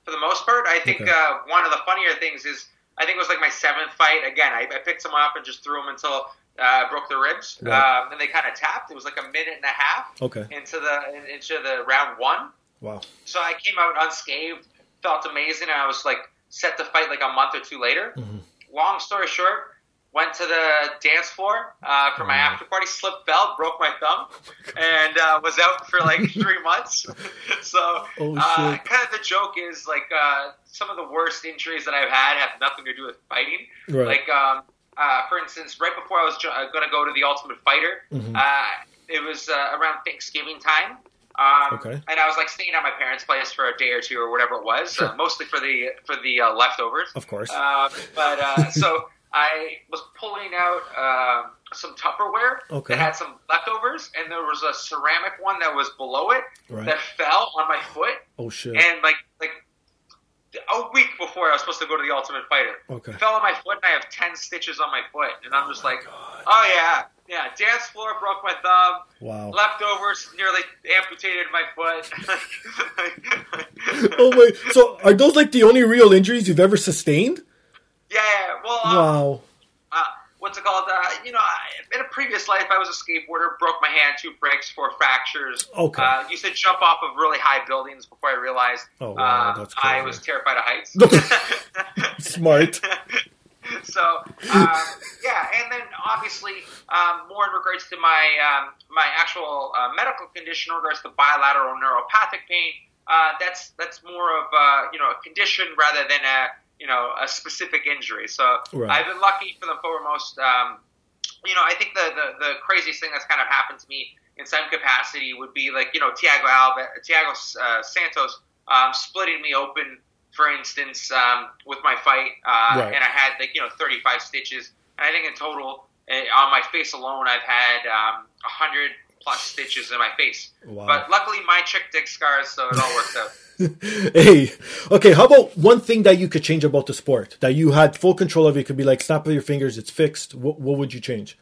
for the most part. I think Okay. uh, one of the funnier things is I think it was like my seventh fight. Again, I, I picked someone up and just threw him until uh, I broke their ribs, Right. um, and they kind of tapped. It was like a minute and a half Okay. into the into the round one. Wow. So I came out unscathed, felt amazing, and I was like set to fight like a month or two later. Mhm. Long story short, went to the dance floor uh, for my Oh. after party, slipped, fell, broke my thumb, [laughs] and uh, was out for like three months. [laughs] so Oh, uh, kind of the joke is like uh, some of the worst injuries that I've had have nothing to do with fighting. Right. Like, um, uh, for instance, right before I was jo- going to go to the Ultimate Fighter, Mhm. uh, it was uh, around Thanksgiving time. Um, Okay. And I was like staying at my parents' place for a day or two or whatever it was, Sure. uh, mostly for the for the uh, leftovers. Of course. Uh, but uh, so I was pulling out um some Tupperware Okay. that had some leftovers, and there was a ceramic one that was below it Right. that fell on my foot, Oh shit. and like like a week before I was supposed to go to the Ultimate Fighter, Okay. fell on my foot, and I have ten stitches on my foot, and I'm just like, God. oh yeah, yeah, dance floor broke my thumb. Wow. Leftovers nearly amputated my foot. [laughs] [laughs] oh wait. So are those like the only real injuries you've ever sustained? Yeah, well, um, Wow. uh, what's it called? Uh, you know, in a previous life, I was a skateboarder, broke my hand, two breaks, four fractures. Okay. Uh, used to jump off of really high buildings before I realized Oh, wow, uh, I was terrified of heights. [laughs] Smart. [laughs] so um, yeah, and then obviously um, more in regards to my um, my actual uh, medical condition, in regards to bilateral neuropathic pain. Uh, that's that's more of a, you know a condition rather than a you know a specific injury. So Right. I've been lucky for the foremost. Um, you know, I think the, the the craziest thing that's kind of happened to me in some capacity would be like you know Tiago Alba, Thiago uh, Santos um, splitting me open, for instance, um, with my fight, uh, Right. and I had like you know 35 stitches. And I think in total, uh, on my face alone, I've had um, 100 plus stitches in my face. Wow. But luckily, my chick dick scars, so it all worked out. [laughs] hey, okay. How about one thing that you could change about the sport that you had full control of? It could be like snap of your fingers, it's fixed. What, what would you change?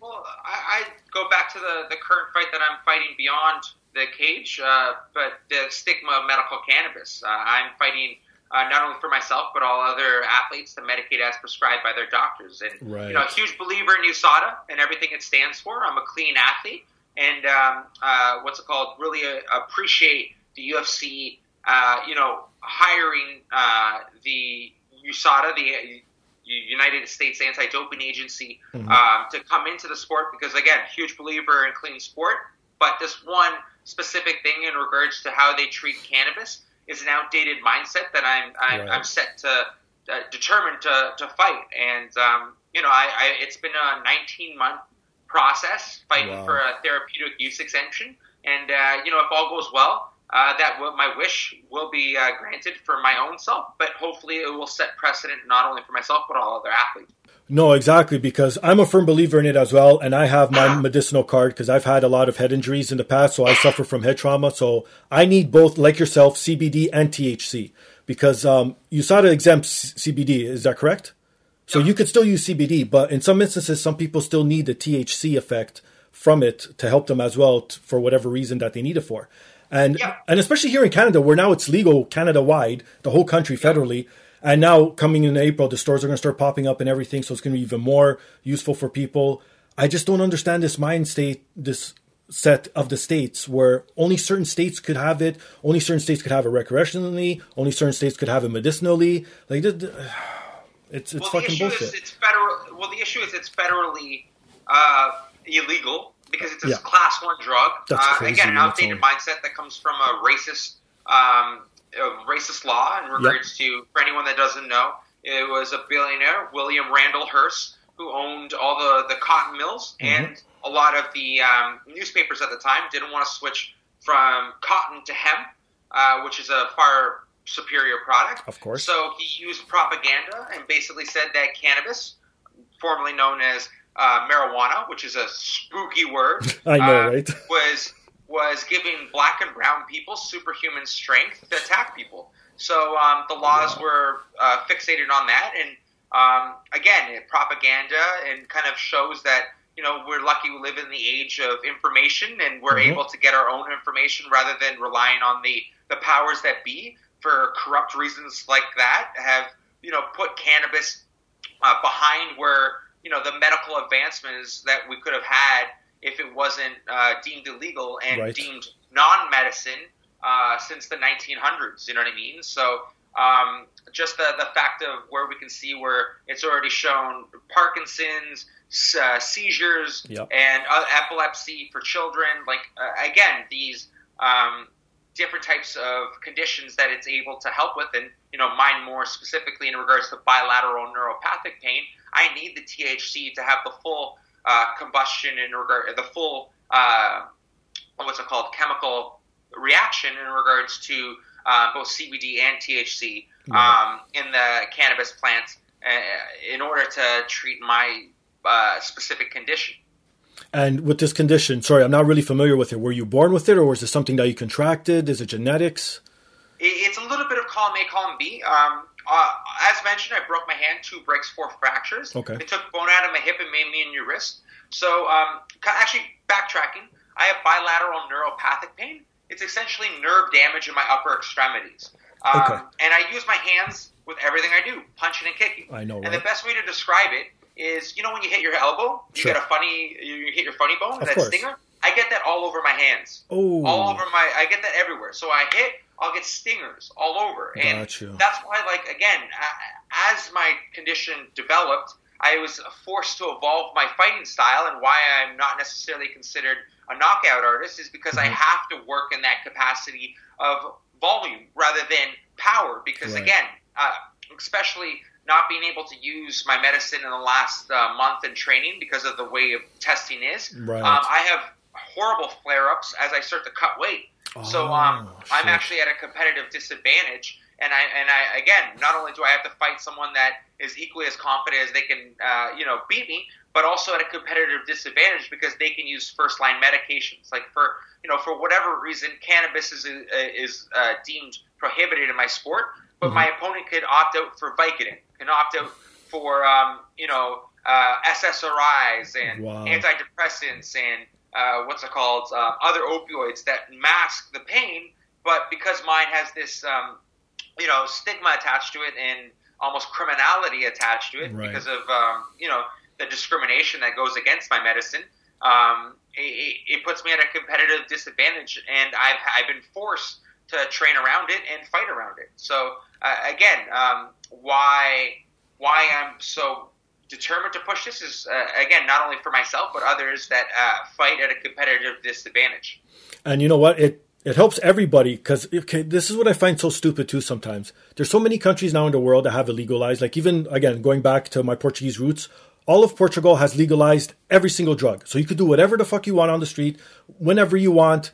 Well, I, I go back to the, the current fight that I'm fighting beyond the cage, uh, but the stigma of medical cannabis. Uh, I'm fighting uh, not only for myself, but all other athletes to medicate as prescribed by their doctors. And, Right. you know, a huge believer in USADA and everything it stands for. I'm a clean athlete. And um, uh, what's it called? Really uh, appreciate the UFC, uh, you know, hiring uh, the USADA, the United States Anti-Doping Agency, Mhm. um, to come into the sport because, again, huge believer in clean sport. But this one specific thing in regards to how they treat cannabis is an outdated mindset that I'm I'm, Right. I'm set to uh, determined to, to fight. And um, you know, I, I it's been a 19 month process fighting Wow. for a therapeutic use exemption. And uh, you know, if all goes well, uh, that will, my wish will be uh, granted for my own self. But hopefully, it will set precedent not only for myself but all other athletes. No, exactly, because I'm a firm believer in it as well, and I have my medicinal card because I've had a lot of head injuries in the past, so I suffer from head trauma. So I need both, like yourself, CBD and THC because um, USADA exempts CBD. Is that correct? So you could still use CBD, but in some instances, some people still need the THC effect from it to help them as well t- for whatever reason that they need it for. And Yeah. and especially here in Canada, where now it's legal Canada wide, the whole country federally. And now coming in April, the stores are going to start popping up and everything, so it's going to be even more useful for people. I just don't understand this mind state, this set of the states where only certain states could have it, only certain states could have it recreationally, only certain states could have it medicinally. Like, [sighs] it's it's well, the fucking issue bullshit. is it's federal. Well, the issue is it's federally uh, illegal because it's a Yeah. class one drug. Uh, again, an outdated mindset that comes from a racist, um, a racist law in regards to for anyone that doesn't know. It was a billionaire, William Randolph Hearst, who owned all the, the cotton mills, Mm-hmm. and a lot of the um, newspapers at the time didn't want to switch from cotton to hemp, uh, which is a far superior product. Of course. So he used propaganda and basically said that cannabis, formerly known as uh, marijuana, which is a spooky word, [laughs] I know, uh, right? [laughs] was was giving black and brown people superhuman strength to attack people. So um, the laws Wow. were uh, fixated on that, and um, again, propaganda and kind of shows that you know we're lucky we live in the age of information, and we're Mhm. able to get our own information rather than relying on the the powers that be for corrupt reasons like that. Have you know put cannabis uh, behind where you know the medical advancements that we could have had if it wasn't uh, deemed illegal and Right. deemed non-medicine uh, since the 1900s. You know what I mean? So um, just the the fact of where we can see where it's already shown Parkinson's, uh, seizures, Yep. and uh, epilepsy for children. Like uh, again, these. Um, different types of conditions that it's able to help with and you know mine more specifically in regards to bilateral neuropathic pain i need the thc to have the full uh, combustion in regard the full uh, what's it called chemical reaction in regards to uh, both cbd and thc um, in the cannabis plants uh, in order to treat my uh, specific condition And with this condition, sorry, I'm not really familiar with it. Were you born with it, or was it something that you contracted? Is it genetics? It- It's a little bit of column A, column B. Um, uh, as mentioned, I broke my hand, two breaks, four fractures. Okay. They took bone out of my hip and made me a new wrist. So, um, actually, backtracking, I have bilateral neuropathic pain. It's essentially nerve damage in my upper extremities. Um, Okay. And I use my hands with everything I do, punching and kicking. I know, And right? the best way to describe it is, you know, when you hit your elbow, you Sure. get a funny, you hit your funny bone, Of that course. stinger. I get that all over my hands Oh, all over my I get that everywhere. So I hit, I'll get stingers all over, and Got you. that's why, like again, as my condition developed, I was forced to evolve my fighting style, and why I'm not necessarily considered a knockout artist is because I Mhm. have to work in that capacity of volume rather than power. Because Right. again, uh, especially not being able to use my medicine in the last uh, month in training because of the way of testing is. Right. Um, I have horrible flare ups as I start to cut weight. So Oh, um, I'm actually at a competitive disadvantage, and I and I again, not only do I have to fight someone that is equally as confident as they can, uh, you know, beat me, but also at a competitive disadvantage because they can use first line medications. Like for you know, for whatever reason, cannabis is uh, is uh, deemed prohibited in my sport, but Mhm. my opponent could opt out for Vicodin, can opt out for um, you know uh, SSRIs and Wow. antidepressants and uh, what's it called, uh, other opioids that mask the pain, but because mine has this, um, you know, stigma attached to it and almost criminality attached to it Right. because of, um, you know, the discrimination that goes against my medicine, um, it, it puts me at a competitive disadvantage, and I've, I've been forced to train around it and fight around it. So uh, again, um, why why I'm so determined to push this is uh, again not only for myself but others that uh, fight at a competitive disadvantage. And you know what? It it helps everybody because okay, this is what I find so stupid too. Sometimes there's so many countries now in the world that have it legalized. Like even again, going back to my Portuguese roots, all of Portugal has legalized every single drug, so you could do whatever the fuck you want on the street, whenever you want.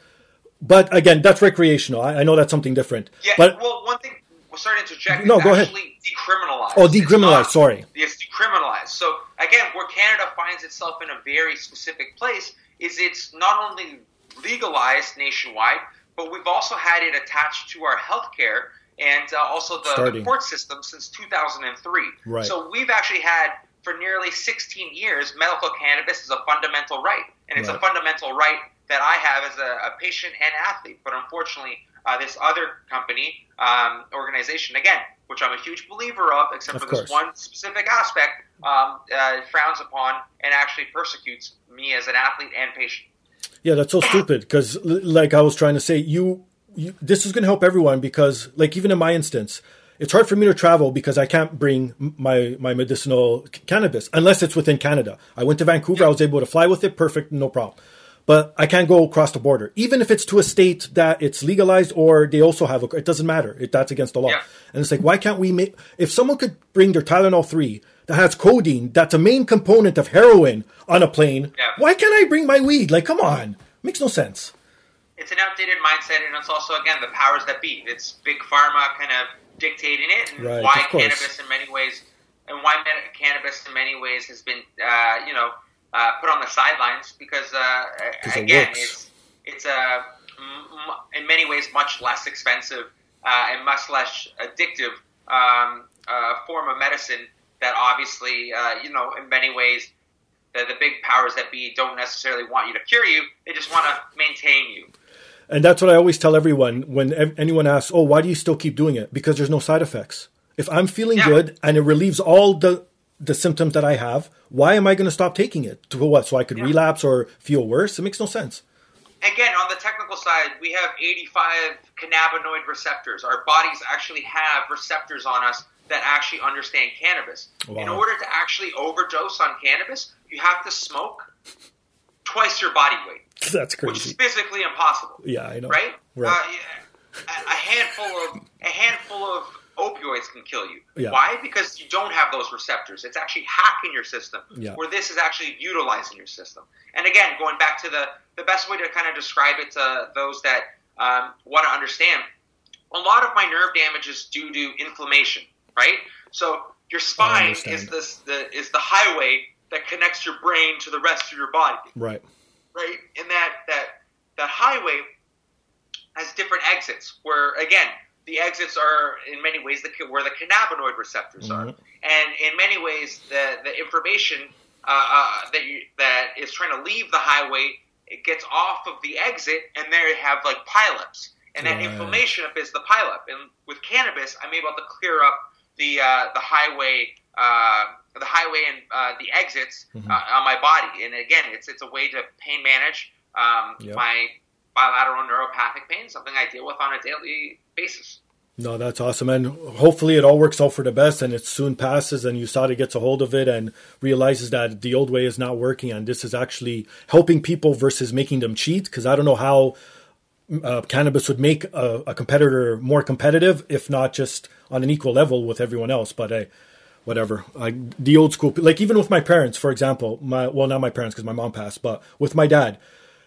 But again, that's recreational. I, I know that's something different. Yeah. but well, one thing. Well, sorry to interject. No, it's go ahead. decriminalized. oh, It's decriminalized. not- Sorry. It's decriminalized. So again, where Canada finds itself in a very specific place is it's not only legalized nationwide, but we've also had it attached to our healthcare and uh, also the, the court system since 2003. Right. So we've actually had for nearly 16 years medical cannabis is a fundamental right, and it's Right. a fundamental right that I have as a, a patient and athlete. But unfortunately, uh, this other company um, organization again, which I'm a huge believer of, except Of for course. this one specific aspect, um, uh, frowns upon and actually persecutes me as an athlete and patient. Yeah, that's so stupid because, like I was trying to say, you, you this is going to help everyone because, like, even in my instance, it's hard for me to travel because I can't bring my my medicinal c- cannabis unless it's within Canada. I went to Vancouver, I was able to fly with it, perfect, no problem. But I can't go across the border, even if it's to a state that it's legalized or they also have a. It doesn't matter. It, that's against the law. Yeah. And it's like, why can't we make? If someone could bring their Tylenol three that has codeine, that's a main component of heroin on a plane. Yeah. Why can't I bring my weed? Like, come on, makes no sense. It's an outdated mindset, and it's also again the powers that be. It's big pharma kind of dictating it, and Right, why cannabis in many ways, and why cannabis in many ways has been, uh, you know, uh, put on the sidelines because uh, it again, works. it's it's a m- in many ways much less expensive uh, and much less addictive um, uh, form of medicine that obviously, uh, you know, in many ways. The, the big powers that be don't necessarily want you to cure you; they just want to maintain you. And that's what I always tell everyone when anyone asks, "Oh, why do you still keep doing it?" Because there's no side effects. If I'm feeling Yeah. good and it relieves all the the symptoms that I have, why am I going to stop taking it? To what? So I could Yeah. relapse or feel worse? It makes no sense. again, on the technical side, we have 85 cannabinoid receptors. Our bodies actually have receptors on us that actually understand cannabis. In order to actually overdose on cannabis, you have to smoke twice your body weight, [laughs] That's crazy. which is physically impossible. Yeah, I know. Right? Right. Uh, a handful of a handful of opioids can kill you. Yeah. Why? Because you don't have those receptors. It's actually hacking your system. Yeah. Where this is actually utilizing your system. And again, going back to the the best way to kind of describe it to those that um, want to understand, a lot of my nerve damage is due to inflammation. Right. So your spine is this the is the highway that connects your brain to the rest of your body Right. right? And that that that highway has different exits. Where again, the exits are in many ways the where the cannabinoid receptors are, Mhm. and in many ways the the information uh, uh, that you that is trying to leave the highway it gets off of the exit, and there you have like pileups, and that Right. inflammation up is the pileup. And with cannabis, I'm able to clear up the uh, the highway. Uh, the highway and uh, the exits Mhm. uh, on my body, and again, it's it's a way to pain manage um, Yep. my bilateral neuropathic pain, something I deal with on a daily basis. No, that's awesome. And hopefully it all works out for the best and it soon passes and USADA gets a hold of it and realizes that the old way is not working and this is actually helping people versus making them cheat. Because I don't know how uh, cannabis would make a, a competitor more competitive, if not just on an equal level with everyone else. But hey, whatever. The old school, like even with my parents, for example, my well, not my parents because my mom passed, but with my dad,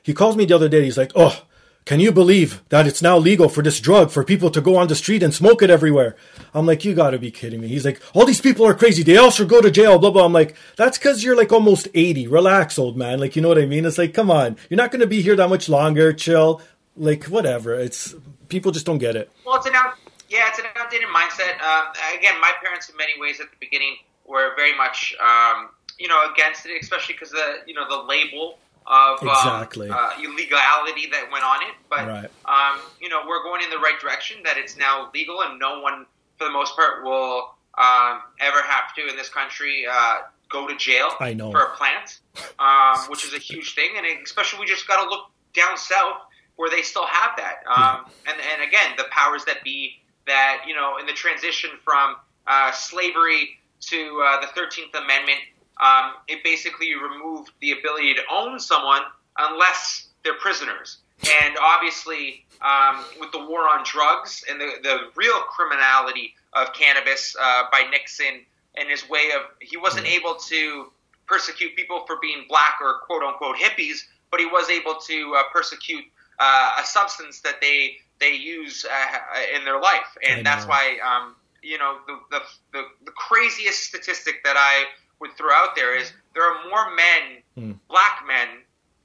he calls me the other day. He's like, "Oh, can you believe that it's now legal for this drug for people to go on the street and smoke it everywhere?" I'm like, "You got to be kidding me." He's like, "All these people are crazy. They all should go to jail." Blah blah. I'm like, "That's because you're like almost 80. Relax, old man. Like, you know what I mean? It's like, come on, you're not to be here that much longer. Chill. Like, whatever. It's people just don't get it. Well, it's an out, yeah, it's an outdated mindset. Um, again, my parents, in many ways, at the beginning, were very much, um, you know, against it, especially because the, you know, the label of um, Exactly. uh, illegality that went on it. But, Right. um, you know, we're going in the right direction. That it's now legal, and no one, for the most part, will um, ever have to in this country uh, go to jail I know. for a plant, um, which is a huge thing. And especially, we just got to look down south where they still have that. Um, and, and again, the powers that be that, you know, in the transition from uh, slavery to uh, the 13th Amendment, um, it basically removed the ability to own someone unless they're prisoners. And obviously, um, with the war on drugs and the, the real criminality of cannabis uh, by Nixon and his way of, he wasn't able to persecute people for being black or quote unquote hippies, but he was able to uh, persecute uh, a substance that they they use uh, in their life, and that's why um, you know the, the the the craziest statistic that I would throw out there is there are more men, Hmm. black men,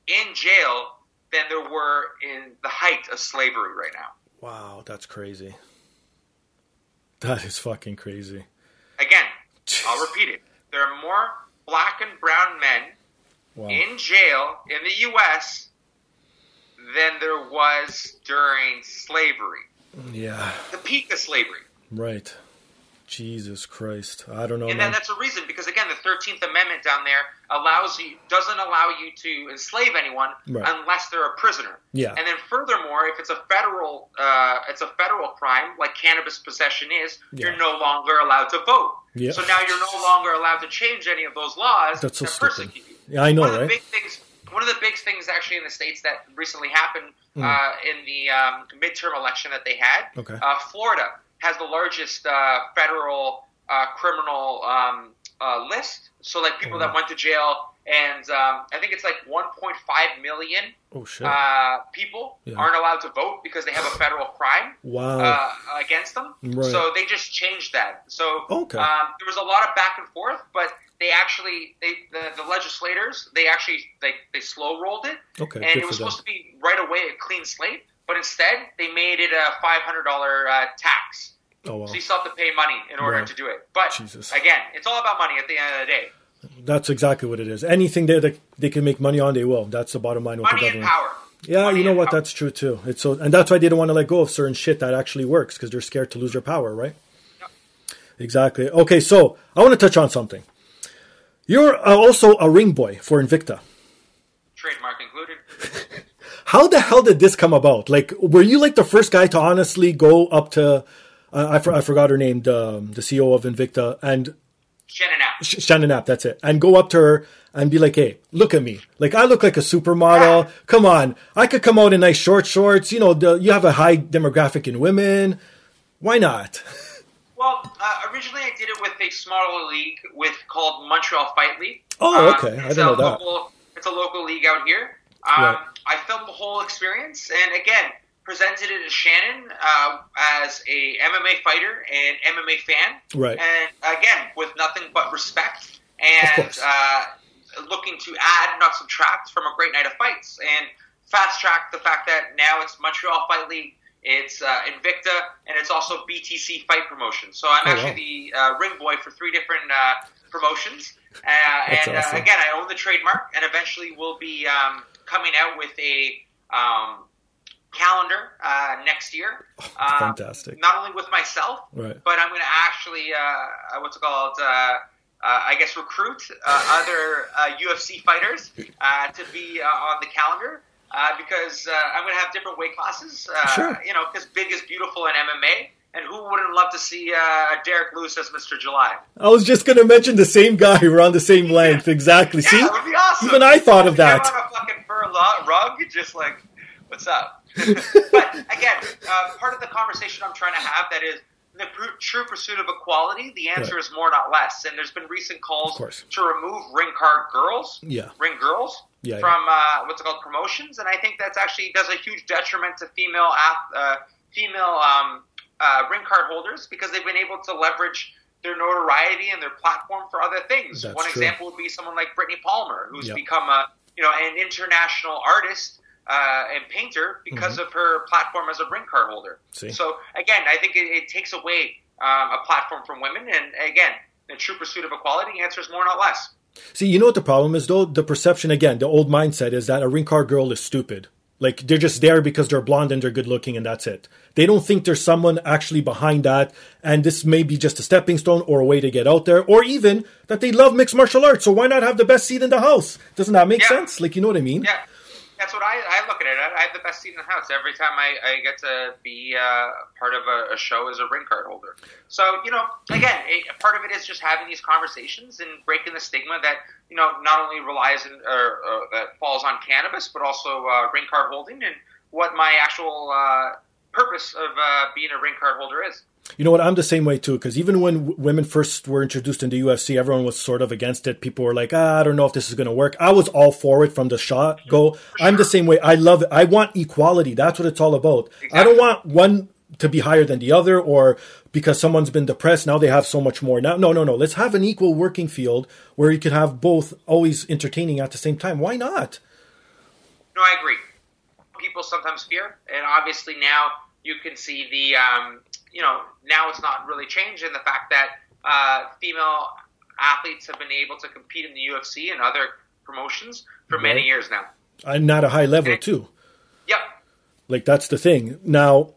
in jail than there were in the height of slavery right now. Wow, that's crazy. That is fucking crazy. Again, I'll repeat it: there are more black and brown men Wow. in jail in the U.S. than there was during slavery, Yeah, the peak of slavery. right. Jesus Christ. I don't know, and then that's a reason because again, the Thirteenth Amendment down there allows you doesn't allow you to enslave anyone Right. unless they're a prisoner. Yeah. And then furthermore, if it's a federal uh, it's a federal crime like cannabis possession is, Yeah. you're no longer allowed to vote. Yeah. So now you're no longer allowed to change any of those laws That's so stupid. persecute you. Yeah, I know, one of the right? big things. One of the big things actually in the states that recently happened Hmm. uh, in the um, midterm election that they had. Okay. Uh, Florida has the largest uh, federal uh, criminal um, uh, list. So like people Oh. that went to jail, and um, I think it's like 1.5 million Oh shit! uh, people Yeah. aren't allowed to vote because they have a federal crime wow. uh, against them. Right. So they just changed that. So Okay. um, there was a lot of back and forth, but they actually they the, the legislators they actually they, they slow rolled it, okay. and it was them. supposed to be right away a clean slate, but instead they made it a five hundred dollar uh, tax. Oh wow. So you still have to pay money in order to do it. But Jesus. again, it's all about money at the end of the day. That's exactly what it is. Anything that they, they can make money on, they will. That's the bottom line with the Money and power. Yeah, Money you know what? power. That's true too. It's so, and that's why they don't want to let go of certain shit that actually works because they're scared to lose their power, right? Yep. Exactly. Okay, so I want to touch on something. You're uh, also a ring boy for Invicta. trademark included. [laughs] How the hell did this come about? Like, were you like the first guy to honestly go up to? Uh, I, for, I forgot her name, the, the CEO of Invicta, and Shannon Knapp. Sh- Shannon Knapp, that's it. And go up to her and be like, hey, look at me. Like, I look like a supermodel. Come on. I could come out in nice short shorts. You know, the, you have a high demographic in women. Why not? [laughs] Well, uh, originally I did it with a smaller league with called Montreal Fight League. Oh, Um, okay. I didn't know that. Local, it's a local league out here. Um, Right. I filmed the whole experience, and again, presented it to Shannon uh, as a MMA fighter and MMA fan. Right. And again, with nothing but respect and uh, looking to add, not subtract, from a great night of fights. And fast track the fact that now it's Montreal Fight League, it's uh, Invicta, and it's also BTC Fight Promotion. So I'm Oh, actually the uh, ring boy for three different uh, promotions. Uh, and awesome. uh, again, I own the trademark, and eventually we'll be um, coming out with a um, calendar uh, next year. Uh, [laughs] Fantastic. Not only with myself, Right. but I'm going to actually, uh, what's it called? Uh, uh, I guess recruit uh, other uh, UFC fighters uh, to be uh, on the calendar uh, because uh, I'm going to have different weight classes. Uh, Sure. You know, because big is beautiful in MMA, and who wouldn't love to see uh, Derrick Lewis as Mr. July? I was just going to mention the same guy. We're on the same length. Exactly. Yeah, See? that would be awesome. Even I thought of that. on a fucking fur lo- rug, just like, what's up? [laughs] but again, uh, part of the conversation I'm trying to have that is the pr- true pursuit of equality. The answer Right. is more, not less. And there's been recent calls to remove ring card girls, Yeah. ring girls. Yeah, yeah. From uh, what's it called promotions, and I think that's actually does a huge detriment to female ath- uh, female um, uh, ring card holders because they've been able to leverage their notoriety and their platform for other things. That's One true. example would be someone like Brittney Palmer, who's Yep. become a you know an international artist uh, and painter because of her platform as a ring card holder. Mm-hmm. See? So again, I think it, it takes away um, a platform from women, and again, the true pursuit of equality answers more, not less. See, you know what the problem is though? The perception again, the old mindset is that a ring card girl is stupid. Like they're just there because they're blonde and they're good looking and that's it. They don't think there's someone actually behind that and this may be just a stepping stone or a way to get out there or even that they love mixed martial arts. So why not have the best seat in the house? Doesn't that make Yeah. sense? Like you know what I mean? Yeah, that's what I, I look at it. I, I have the best seat in the house every time I, I get to be uh, part of a, a show as a ring card holder. So you know, again, part of it is just having these conversations and breaking the stigma that you know not only relies in, or, or that falls on cannabis, but also uh, ring card holding and what my actual uh, purpose of uh, being a ring card holder is. You know what? I'm the same way too. Because even when w- women first were introduced into UFC, everyone was sort of against it. People were like, ah, "I don't know if this is going to work." I was all for it from the shot go. I'm the same way. I love it. I want equality. That's what it's all about. I don't want one to be higher than the other, or because someone's been depressed, now they have so much more. Now, no, no, no. Let's have an equal working field where you could have both always entertaining at the same time. Why not? No, I agree. People sometimes fear, and obviously now you can see the, um, you know, now it's not really changed in the fact that uh, female athletes have been able to compete in the UFC and other promotions for many years now. And not a high level too. Yep. Like that's the thing. Now,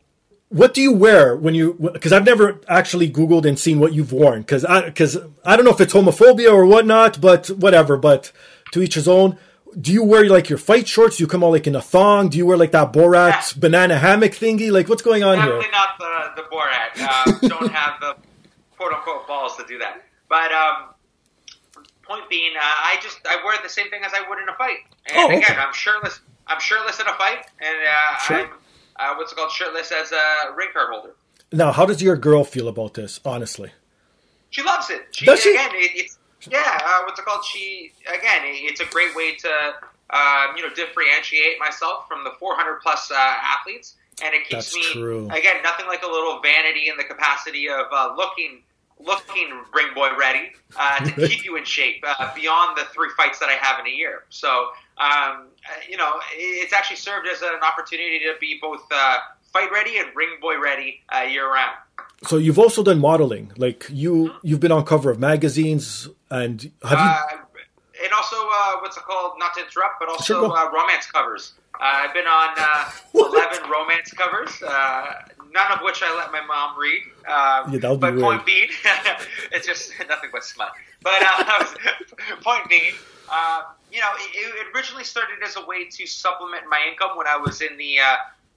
what do you wear when you? Because I've never actually Googled and seen what you've worn. Because I because I don't know if it's homophobia or whatnot, but whatever. But to each his own. Do you wear like your fight shorts? Do you come out like in a thong? Do you wear like that Borat Yeah. banana hammock thingy? Like what's going on Definitely here? not the, the Borat. Uh, [laughs] don't have the quote unquote balls to do that. But um, point being, uh, I just I wear the same thing as I would in a fight. And Oh, okay. again, I'm shirtless. I'm shirtless in a fight, and uh, Sure. I'm uh, what's it called shirtless as a ring card holder. Now, how does your girl feel about this? Honestly, She loves it. She, Does she? Again, it, it's Yeah, uh, what's it called? She again, it's a great way to um, you know differentiate myself from the 400 plus uh, athletes, and it keeps That's me true. again nothing like a little vanity in the capacity of uh, looking looking ring boy ready uh, to [laughs] keep you in shape uh, beyond the three fights that I have in a year. So um, uh, you know, it's actually served as an opportunity to be both uh, fight ready and ring boy ready uh, year round. So you've also done modeling. Like you, you've been on cover of magazines, and have you? Uh, and also, uh, what's it called? Not to interrupt, but also go. uh, romance covers. Uh, I've been on uh, [laughs] 11 romance covers, uh, none of which I let my mom read. Um, Yeah, that would be point being, [laughs] it's just [laughs] nothing but smut. But uh, point being, uh, you know, it, it originally started as a way to supplement my income when I was in the uh,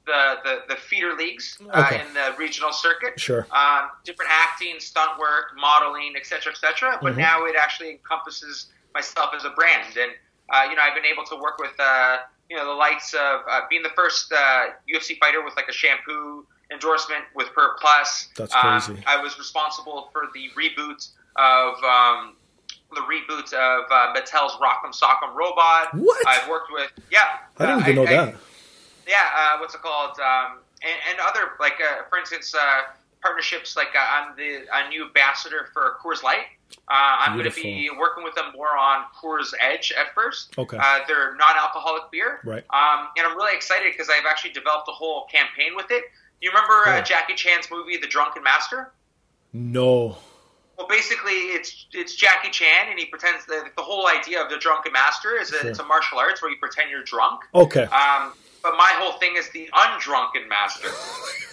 the, the, the feeder leagues uh, Okay. in the regional circuit Sure. um, different acting, stunt work, modeling, etc., etc. But Mhm. now it actually encompasses myself as a brand, and uh, you know I've been able to work with uh, you know the likes of uh, being the first uh, UFC fighter with like a shampoo endorsement with Pert Plus. That's Um, crazy. I was responsible for the reboot of. Um, the reboot of uh, Mattel's Rock'em Sock'em Robot. What? I've worked with, yeah. I didn't uh, even know I- that. Yeah, uh, what's it called? Um, and, and other like, uh, for instance, uh, partnerships. Like uh, I'm the a new ambassador for Coors Light. Uh, I'm going to be working with them more on Coors Edge at first. Okay. Uh, they're non-alcoholic beer. Right. Um, and I'm really excited because I've actually developed a whole campaign with it. You remember uh, Cool. Jackie Chan's movie, The Drunken Master? No. Well, basically, it's it's Jackie Chan, and he pretends that the whole idea of the Drunken Master is that Sure. it's a martial arts where you pretend you're drunk. Okay. Um, but my whole thing is the undrunken master.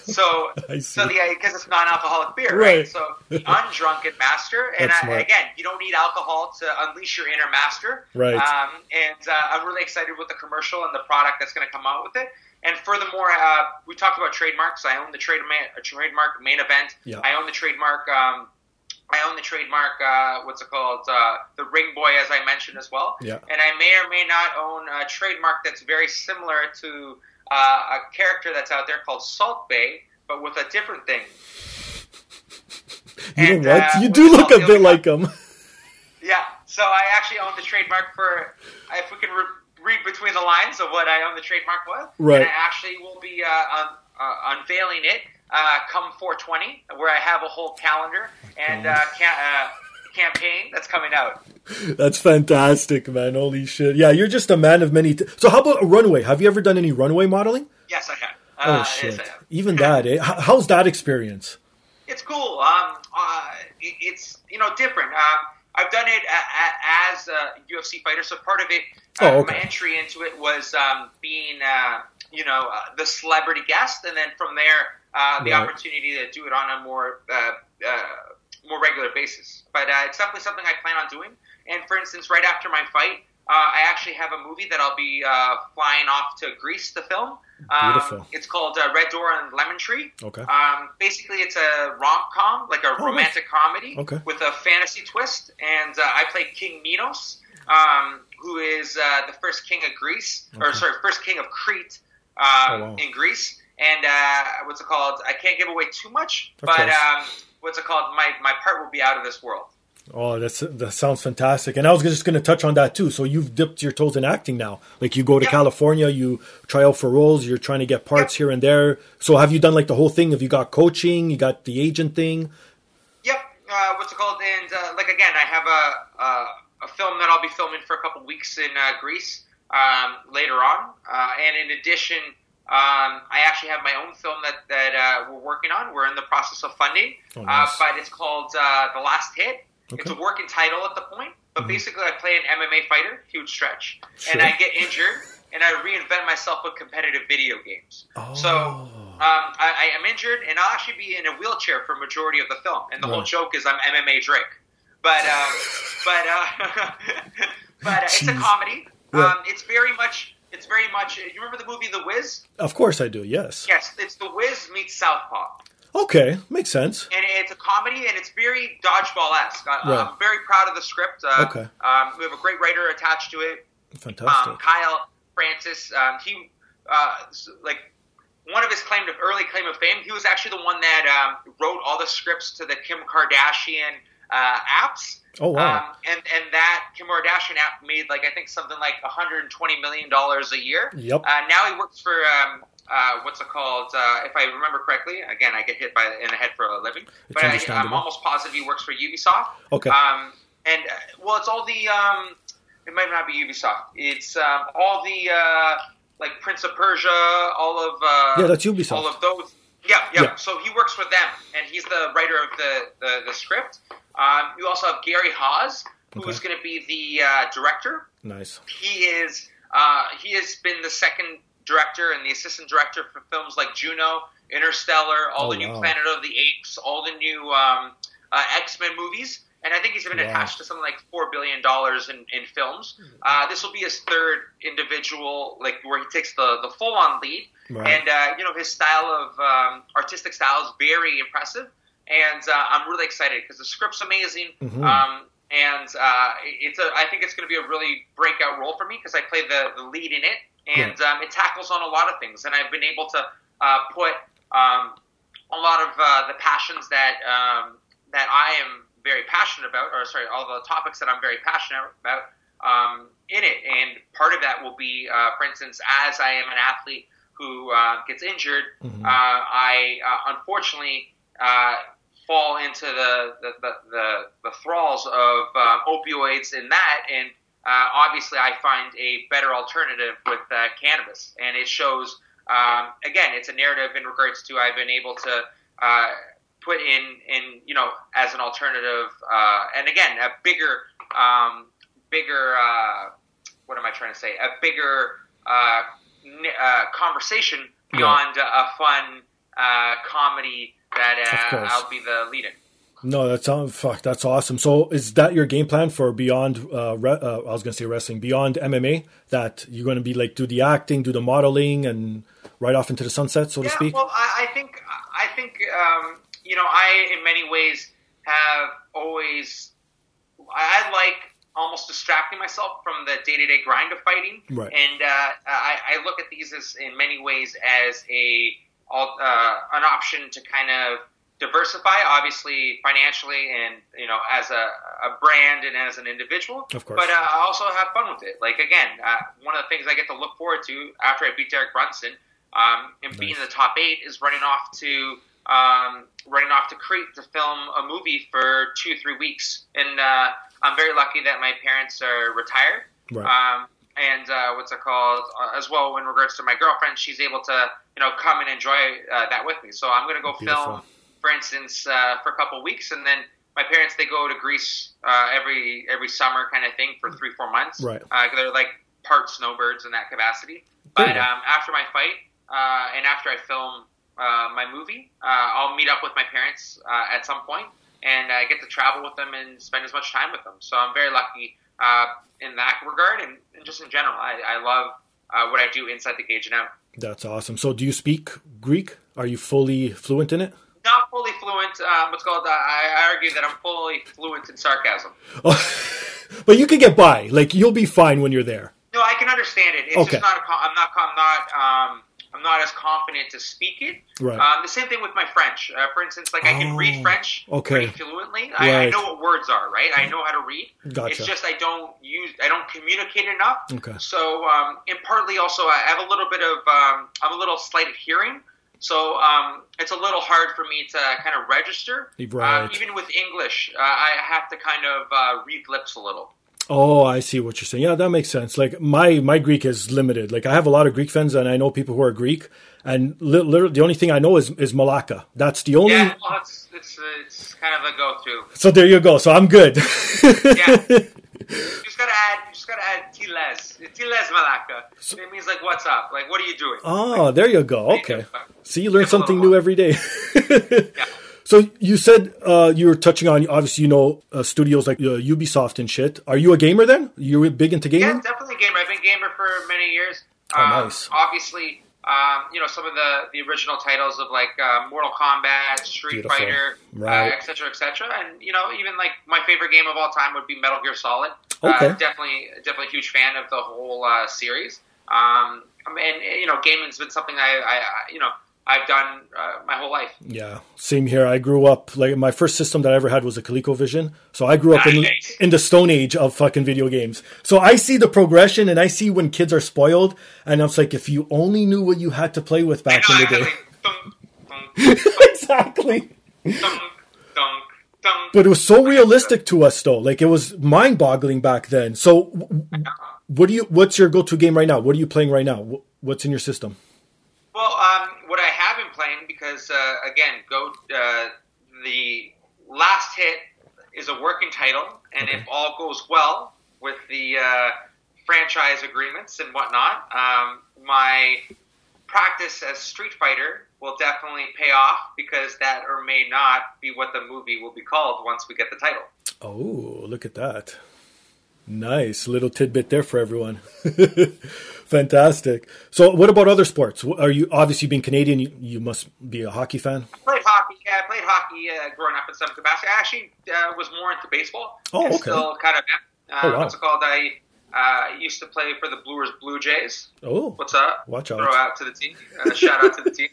So, [laughs] so the because it's non-alcoholic beer, right? Right. So the [laughs] undrunken master, and I, again, you don't need alcohol to unleash your inner master, Right. Um, and uh, I'm really excited with the commercial and the product that's going to come out with it. And furthermore, uh, we talked about trademarks. I own the trade a trademark main event. Yeah. I own the trademark. Um, I own the trademark. Uh, what's it called? Uh, the Ring Boy, as I mentioned as well. Yeah. And I may or may not own a trademark that's very similar to uh, a character that's out there called Salt Bae, but with a different thing. You And, know what? uh, you do look a bit like him. Yeah. So I actually own the trademark for. If we can re- read between the lines of what I own the trademark with, Right. And I actually will be uh, un- uh, unveiling it uh, come 420, where I have a whole calendar and uh, ca- uh, campaign that's coming out. That's fantastic, man. Holy shit. Yeah, you're just a man of many. T- so, how about a runway? Have you ever done any runway modeling? Yes, I have. Oh, Uh, shit. yes, have. Even [laughs] that, eh? How's that experience? It's cool. Um, uh, it's you know different. Um, I've done it as a UFC fighter, so part of it, uh, Oh, okay. my entry into it was um, being uh, you know uh, the celebrity guest, and then from there uh, the Right. opportunity to do it on a more uh, uh, more regular basis. But uh, it's definitely something I plan on doing. And for instance, right after my fight, uh, I actually have a movie that I'll be uh, flying off to Greece to film. Um, Beautiful. It's called uh, Red Door and Lemon Tree. Okay. Um, basically, it's a rom com, like a Oh, romantic comedy Okay. with a fantasy twist. And uh, I play King Minos, um, who is uh, the first king of Greece, or sorry, first king of Crete um, Oh, wow. in Greece. And uh, what's it called? I can't give away too much, Of but um, what's it called? My my part will be out of this world. Oh, that's that sounds fantastic. And I was just going to touch on that too. So you've dipped your toes in acting now. Like you go to. California, you try out for roles, you're trying to get parts here and there. So have you done like the whole thing? Have you got coaching? You got the agent thing? Yep. Uh, what's it called? And uh, like again, I have a, a a film that I'll be filming for a couple weeks in uh, Greece um, later on. Uh, and in addition, um, I actually have my own film that that uh, we're working on. We're in the process of funding, Oh, uh, but it's called uh, The Last Hit. It's Okay. Mm-hmm. a working title at the point, but basically, I play an MMA fighter, huge stretch, and I get injured, and I reinvent myself with competitive video games. So Oh. um, I, I am injured, and I'll actually be in a wheelchair for majority of the film. And the whole joke is I'm MMA Drake, but um, but uh, but uh, [laughs] it's a comedy. Um, it's very much. It's very much. You remember the movie The Wiz? Of course I do. Yes. Yes, it's The Wiz meets Southpaw, Okay, makes sense. and it's a comedy, and it's very dodgeball esque. Right. I'm very proud of the script. Uh, Okay. um, we have a great writer attached to it. Fantastic. Um, Kyle Francis, um, he uh, like one of his claim to early claim of fame. He was actually the one that um, wrote all the scripts to the Kim Kardashian uh, apps. Oh wow! Um, and and that Kim Kardashian app made like I think something like 120 million dollars a year. Yep. Uh, now he works for um, uh, what's it called? Uh, if I remember correctly, again I get hit by in the head for a living, but I, I'm almost positive he works for Ubisoft. Okay. Um, and uh, well, it's all the um, it might not be Ubisoft. It's um, all the uh, like Prince of Persia, all of uh, yeah, that's Ubisoft. all of those. Yeah, yeah, Yeah. So he works with them, and he's the writer of the the, the script. Um, you also have Gary Hawes, who's Okay. going to be the uh, director. nice. He is uh, he has been the second director and the assistant director for films like Juno, Interstellar, all Oh, the new wow. Planet of the Apes, all the new um, uh, X Men movies. And I think he's been Wow. attached to something like four billion dollars in, in films. Uh, this will be his third individual, like where he takes the, the full on lead. Right. And uh, you know his style of um, artistic style is very impressive, and uh, I'm really excited because the script's amazing. Mhm. Um, and uh, it's a, I think it's going to be a really breakout role for me because I play the, the lead in it, and um, it tackles on a lot of things, and I've been able to uh, put um, a lot of uh, the passions that um, that I am very passionate about, or sorry, all the topics that I'm very passionate about um, in it. And part of that will be, uh, for instance, as I am an athlete who uh, gets injured, Mhm. uh, I uh, unfortunately uh, fall into the the, the, the, the thralls of uh, opioids in that, and uh, obviously I find a better alternative with uh, cannabis, and it shows. Um, again, it's a narrative in regards to I've been able to uh, put in in you know as an alternative, uh, and again a bigger um, bigger uh, what am I trying to say? A bigger uh, n- uh, conversation beyond a fun uh, comedy that uh. I'll be the leader. No, that's fuck. That's awesome. So, is that your game plan for beyond? Uh, re- uh, I was gonna say wrestling beyond MMA. That you're gonna be like do the acting, do the modeling, and right off into the sunset, so to speak. well, I, I think I think um, you know I in many ways have always I like almost distracting myself from the day to day grind of fighting, Right. and uh, I, I look at these as in many ways as a uh, an option to kind of diversify, obviously financially and you know as a, a brand and as an individual. Of course. But uh, I also have fun with it. Like again, uh, one of the things I get to look forward to after I beat Derek Brunson um, and being in the top eight is running off to um, running off to Crete to film a movie for two three weeks. And uh, I'm very lucky that my parents are retired. Right. Um, and uh, what's it called? Uh, as well, in regards to my girlfriend, she's able to you know come and enjoy uh, that with me. So I'm going to go Beautiful. film, for instance, uh, for a couple weeks, and then my parents they go to Greece uh, every every summer kind of thing for three four months. Right. Uh, they're like part snowbirds in that capacity. But um, after my fight uh, and after I film uh, my movie, uh, I'll meet up with my parents uh, at some point and uh, get to travel with them and spend as much time with them. So I'm very lucky uh, in that regard, and, and just in general, I, I love uh, what I do inside the cage and out. That's awesome. So, do you speak Greek? Are you fully fluent in it? Not fully fluent. Um, what's called? Uh, I argue that I'm fully fluent in sarcasm. [laughs] but you can get by. Like you'll be fine when you're there. No, I can understand it. It's Okay. just not. A, I'm not. I'm not. Um, I'm not as confident to speak it. Right. Um, the same thing with my French. Uh, for instance, like I can Oh, read French okay. pretty fluently. I, I know what words are. Right. I know how to read. Gotcha. It's just I don't use. I don't communicate enough. Okay. So, um, and partly also, I have a little bit of. Um, I'm a little slight of hearing. So um, it's a little hard for me to kind of register. Right. Um, even with English, uh, I have to kind of uh, read lips a little. Oh, I see what you're saying. Yeah, that makes sense. Like my my Greek is limited. Like I have a lot of Greek friends, and I know people who are Greek, and li- literally the only thing I know is is Malaka. That's the only. Yeah, well, it's it's, it's kind of a go-to. So there you go. So I'm good. [laughs] Yeah. You just gotta add. You just gotta add tiles. Tiles malaka. It means like, "What's up?" Like, "What are you doing?" oh, there you go. Okay. See, you learn something new every day. [laughs] Yeah. So you said uh, you were touching on obviously you know uh, studios like uh, Ubisoft and shit. Are you a gamer then? You're big into gaming. Yeah, definitely a gamer. I've been a gamer for many years. Oh, um, nice. Obviously, um, you know some of the, the original titles of like uh, Mortal Kombat, Street Beautiful. Fighter, Right. uh, et cetera, et cetera. And you know, even like my favorite game of all time would be Metal Gear Solid. Okay. Uh, definitely, definitely a huge fan of the whole uh, series. Um, and you know, gaming's been something I, I, I you know I've done uh, my whole life. Yeah, same here. I grew up like my first system that I ever had was a ColecoVision. So I grew up in, Nice. in the stone age of fucking video games. So I see the progression and I see when kids are spoiled, and I'm like, if you only knew what you had to play with back in the day. [laughs] Dunk, exactly. dunk, dunk, dunk. But it was so realistic to us, though. Like it was mind-boggling back then. So, w- what do you? What's your go-to game right now? What are you playing right now? What's in your system? Well, um, what I have been playing because uh, again, go uh, the last hit is a working title, and if all goes well with the uh, franchise agreements and whatnot, um, my practice as Street Fighter will definitely pay off because that or may not be what the movie will be called once we get the title. Oh, look at that! Nice little tidbit there for everyone. [laughs] Fantastic. So, what about other sports? Are you obviously being Canadian? You, you must be a hockey fan. played hockey. Yeah, I played hockey uh, growing up in some capacity. I actually uh, was more into baseball. Oh, I okay. Still kind of. Uh, Oh, wow. What's it called? I uh, used to play for the Brewers Blue Jays. Oh, What's up? Watch out. Throw out to the team. Uh, shout out to the team.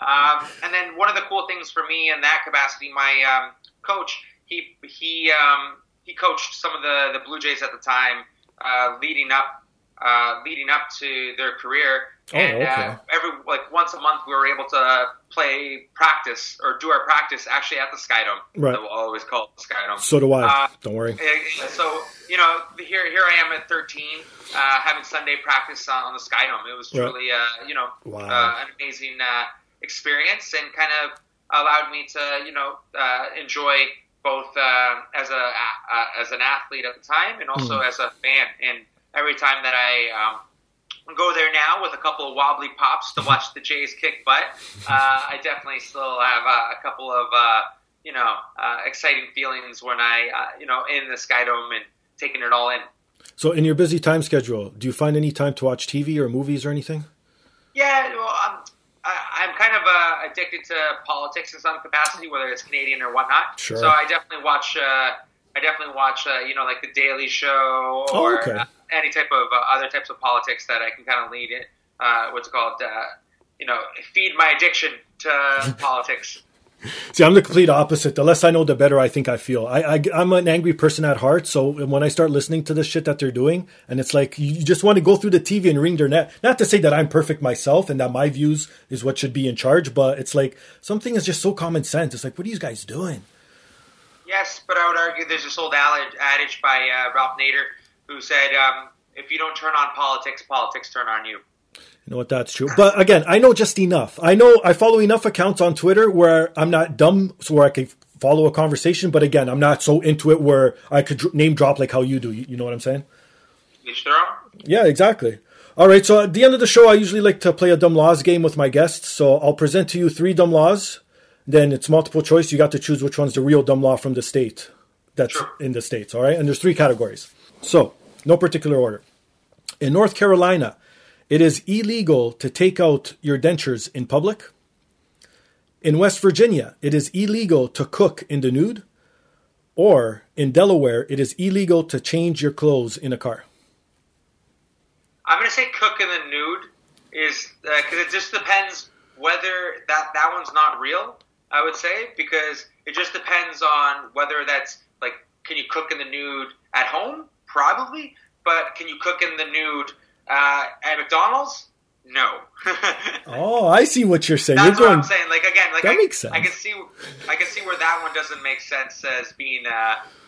Um, and then one of the cool things for me in that capacity, my um, coach, he he um, he coached some of the, the Blue Jays at the time, uh, leading up uh, leading up to their career. Oh, and okay. uh, every like once a month, we were able to play practice or do our practice actually at the Skydome. Right. We'll always call it the Skydome. so do I. Uh, Don't worry. Uh, So you know, here here I am at 13, uh, having Sunday practice on, on the Skydome. It was Right. truly, uh, you know, Wow. uh, an amazing uh, experience, and kind of allowed me to, you know, uh, enjoy both uh, as a uh, as an athlete at the time, and also Hmm. as a fan. And every time that I um, go there now with a couple of wobbly pops to watch the Jays kick butt, uh, I definitely still have uh, a couple of uh, you know uh, exciting feelings when I uh, you know in the Skydome and taking it all in. So, in your busy time schedule, do you find any time to watch TV or movies or anything? Yeah, well, I'm, I, I'm kind of uh, addicted to politics in some capacity, whether it's Canadian or whatnot. Sure. So I definitely watch. Uh, I definitely watch. Uh, you know, like the Daily Show Oh, or okay. Any type of uh, other types of politics that I can kind of lead it. Uh, what's it called? Uh, you know, feed my addiction to [laughs] politics. See, I'm the complete opposite. The less I know, the better I think I feel. I, I, I'm an angry person at heart. So when I start listening to the shit that they're doing, and it's like you just want to go through the TV and ring their net. Not to say that I'm perfect myself and that my views is what should be in charge, but it's like something is just so common sense. It's like, what are you guys doing? Yes, but I would argue there's this old adage, adage by uh, Ralph Nader who said, um, "If you don't turn on politics, politics turn on you." You know what? That's true. But again, I know just enough. I know I follow enough accounts on Twitter where I'm not dumb, so where I can follow a conversation. But again, I'm not so into it where I could name drop like how you do. You, know what I'm saying? Each their own. Yeah, exactly. All right. So at the end of the show, I usually like to play a dumb laws game with my guests. So I'll present to you three dumb laws. Then it's multiple choice. You got to choose which one's the real dumb law from the state that's Sure. in the states. All right. And there's three categories. So no particular order. In North Carolina, it is illegal to take out your dentures in public. In West Virginia, it is illegal to cook in the nude. Or in Delaware, it is illegal to change your clothes in a car. I'm going to say cook in the nude is uh, because it just depends whether that that one's not real. I would say because it just depends on whether that's like can you cook in the nude at home? Probably, but can you cook in the nude uh, at McDonald's? No. [laughs] Oh, I see what you're saying. That's you're what going. I'm saying. Like again, like That I, makes sense. I can see, I can see where that one doesn't make sense as being uh,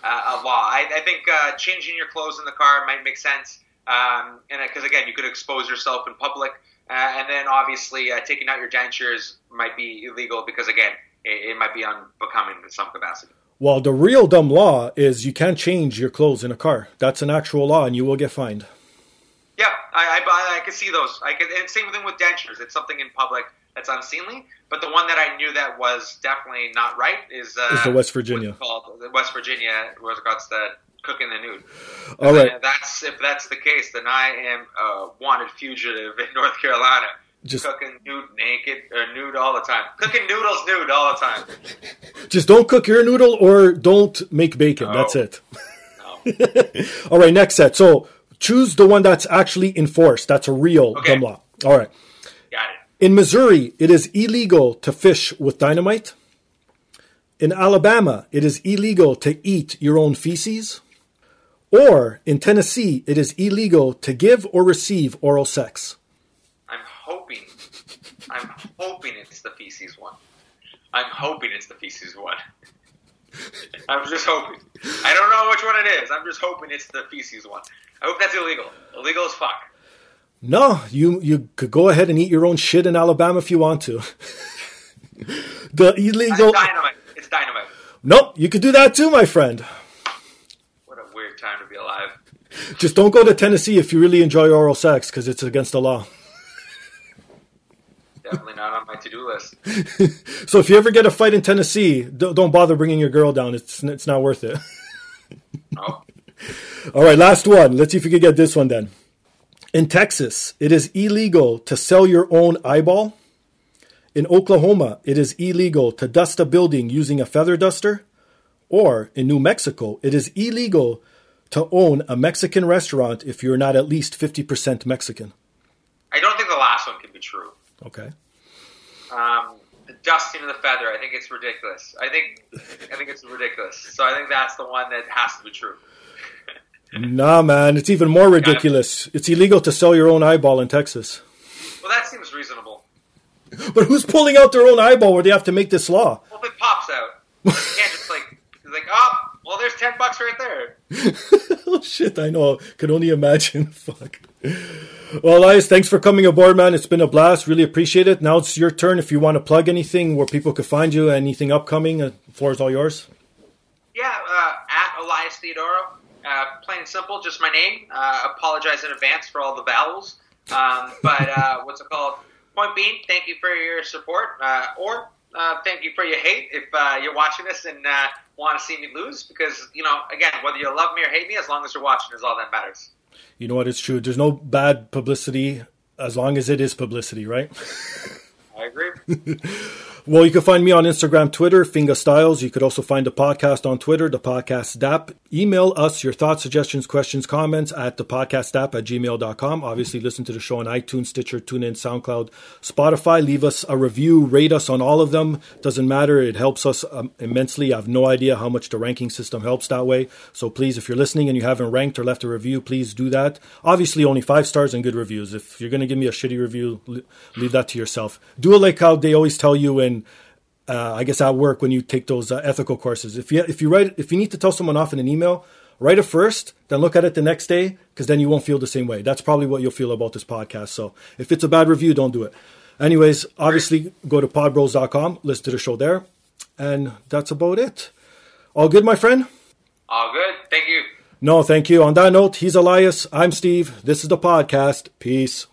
uh, a law. I, I think uh, changing your clothes in the car might make sense, um, and because again, you could expose yourself in public, uh, and then obviously uh, taking out your dentures might be illegal because again, it, it might be unbecoming in some capacity. Well, the real dumb law is you can't change your clothes in a car. That's an actual law, and you will get fined. Yeah, I, I, I could see those. I could, and same thing with dentures. It's something in public that's unseemly. But the one that I knew that was definitely not right is uh, Is the West Virginia. called the West Virginia, what's it called? It's the cooking the nude. All right. That's if that's the case, then I am a wanted fugitive in North Carolina. Just- cooking nude naked or nude all the time. Cooking noodles nude all the time. [laughs] Just don't cook your noodle or don't make bacon. No. That's it. No. [laughs] All right, next set. So choose the one that's actually enforced. That's a real Okay. dumb law. All right. Got it. In Missouri, it is illegal to fish with dynamite. In Alabama, it is illegal to eat your own feces. Or in Tennessee, it is illegal to give or receive oral sex. I'm hoping, I'm hoping it's the feces one. I'm hoping it's the feces one. I'm just hoping. I don't know which one it is. I'm just hoping it's the feces one. I hope that's illegal. Illegal as fuck. No, you you could go ahead and eat your own shit in Alabama if you want to. [laughs] the illegal. It's dynamite. It's dynamite. Nope, you could do that too, my friend. What a weird time to be alive. Just don't go to Tennessee if you really enjoy oral sex because it's against the law. Definitely not on my to-do list. [laughs] So if you ever get a fight in Tennessee, don't bother bringing your girl down. It's it's not worth it. [laughs] Oh, All right, last one. Let's see if we can get this one then. In Texas, it is illegal to sell your own eyeball. In Oklahoma, it is illegal to dust a building using a feather duster. Or in New Mexico, it is illegal to own a Mexican restaurant if you're not at least 50% Mexican. I don't think the last one can be true. Okay. Um, the dusting of the feather. I think it's ridiculous. I think I think it's ridiculous. So I think that's the one that has to be true. [laughs] Nah, man, it's even more ridiculous. It's illegal to sell your own eyeball in Texas. Well, that seems reasonable. But who's pulling out their own eyeball where they have to make this law? Well, if it pops out, [laughs] you can't just like like oh, well, there's ten bucks right there. [laughs] oh shit, I know. Could only imagine. Fuck. Well, Elias, thanks for coming aboard, man. It's been a blast. Really appreciate it. Now it's your turn. If you want to plug anything where people could find you, anything upcoming, the floor is all yours. Yeah, uh, at Elias Theodorou. Uh, plain and simple, just my name. Uh, apologize in advance for all the vowels. Um, but uh, [laughs] what's it called? Point being, thank you for your support, uh, or uh, thank you for your hate if uh, you're watching this and uh, want to see me lose. Because you know, again, whether you love me or hate me, as long as you're watching, is all that matters. You know what? It's true. There's no bad publicity as long as it is publicity, right? [laughs] I agree. [laughs] Well, you can find me on Instagram, Twitter, Fingastylz. You could also find the podcast on Twitter, Da Podcast DAP. Email us your thoughts, suggestions, questions, comments at Da Podcast DAP at gmail.com. Obviously, listen to the show on iTunes, Stitcher, TuneIn, SoundCloud, Spotify. Leave us a review, rate us on all of them. Doesn't matter. It helps us um, immensely. I have no idea how much the ranking system helps that way. So please, if you're listening and you haven't ranked or left a review, please do that. Obviously, only five stars and good reviews. If you're going to give me a shitty review, leave that to yourself. Do it like how they always tell you in uh, I guess at work when you take those uh, ethical courses. If you if you write if you need to tell someone off in an email, write it first, then look at it the next day, because then you won't feel the same way. That's probably what you'll feel about this podcast. So if it's a bad review, don't do it. Anyways, obviously go to podbros.com, listen to the show there, and that's about it. All good, my friend. All good. Thank you. No, thank you. On that note, he's Elias. I'm Steve. This is the podcast. Peace.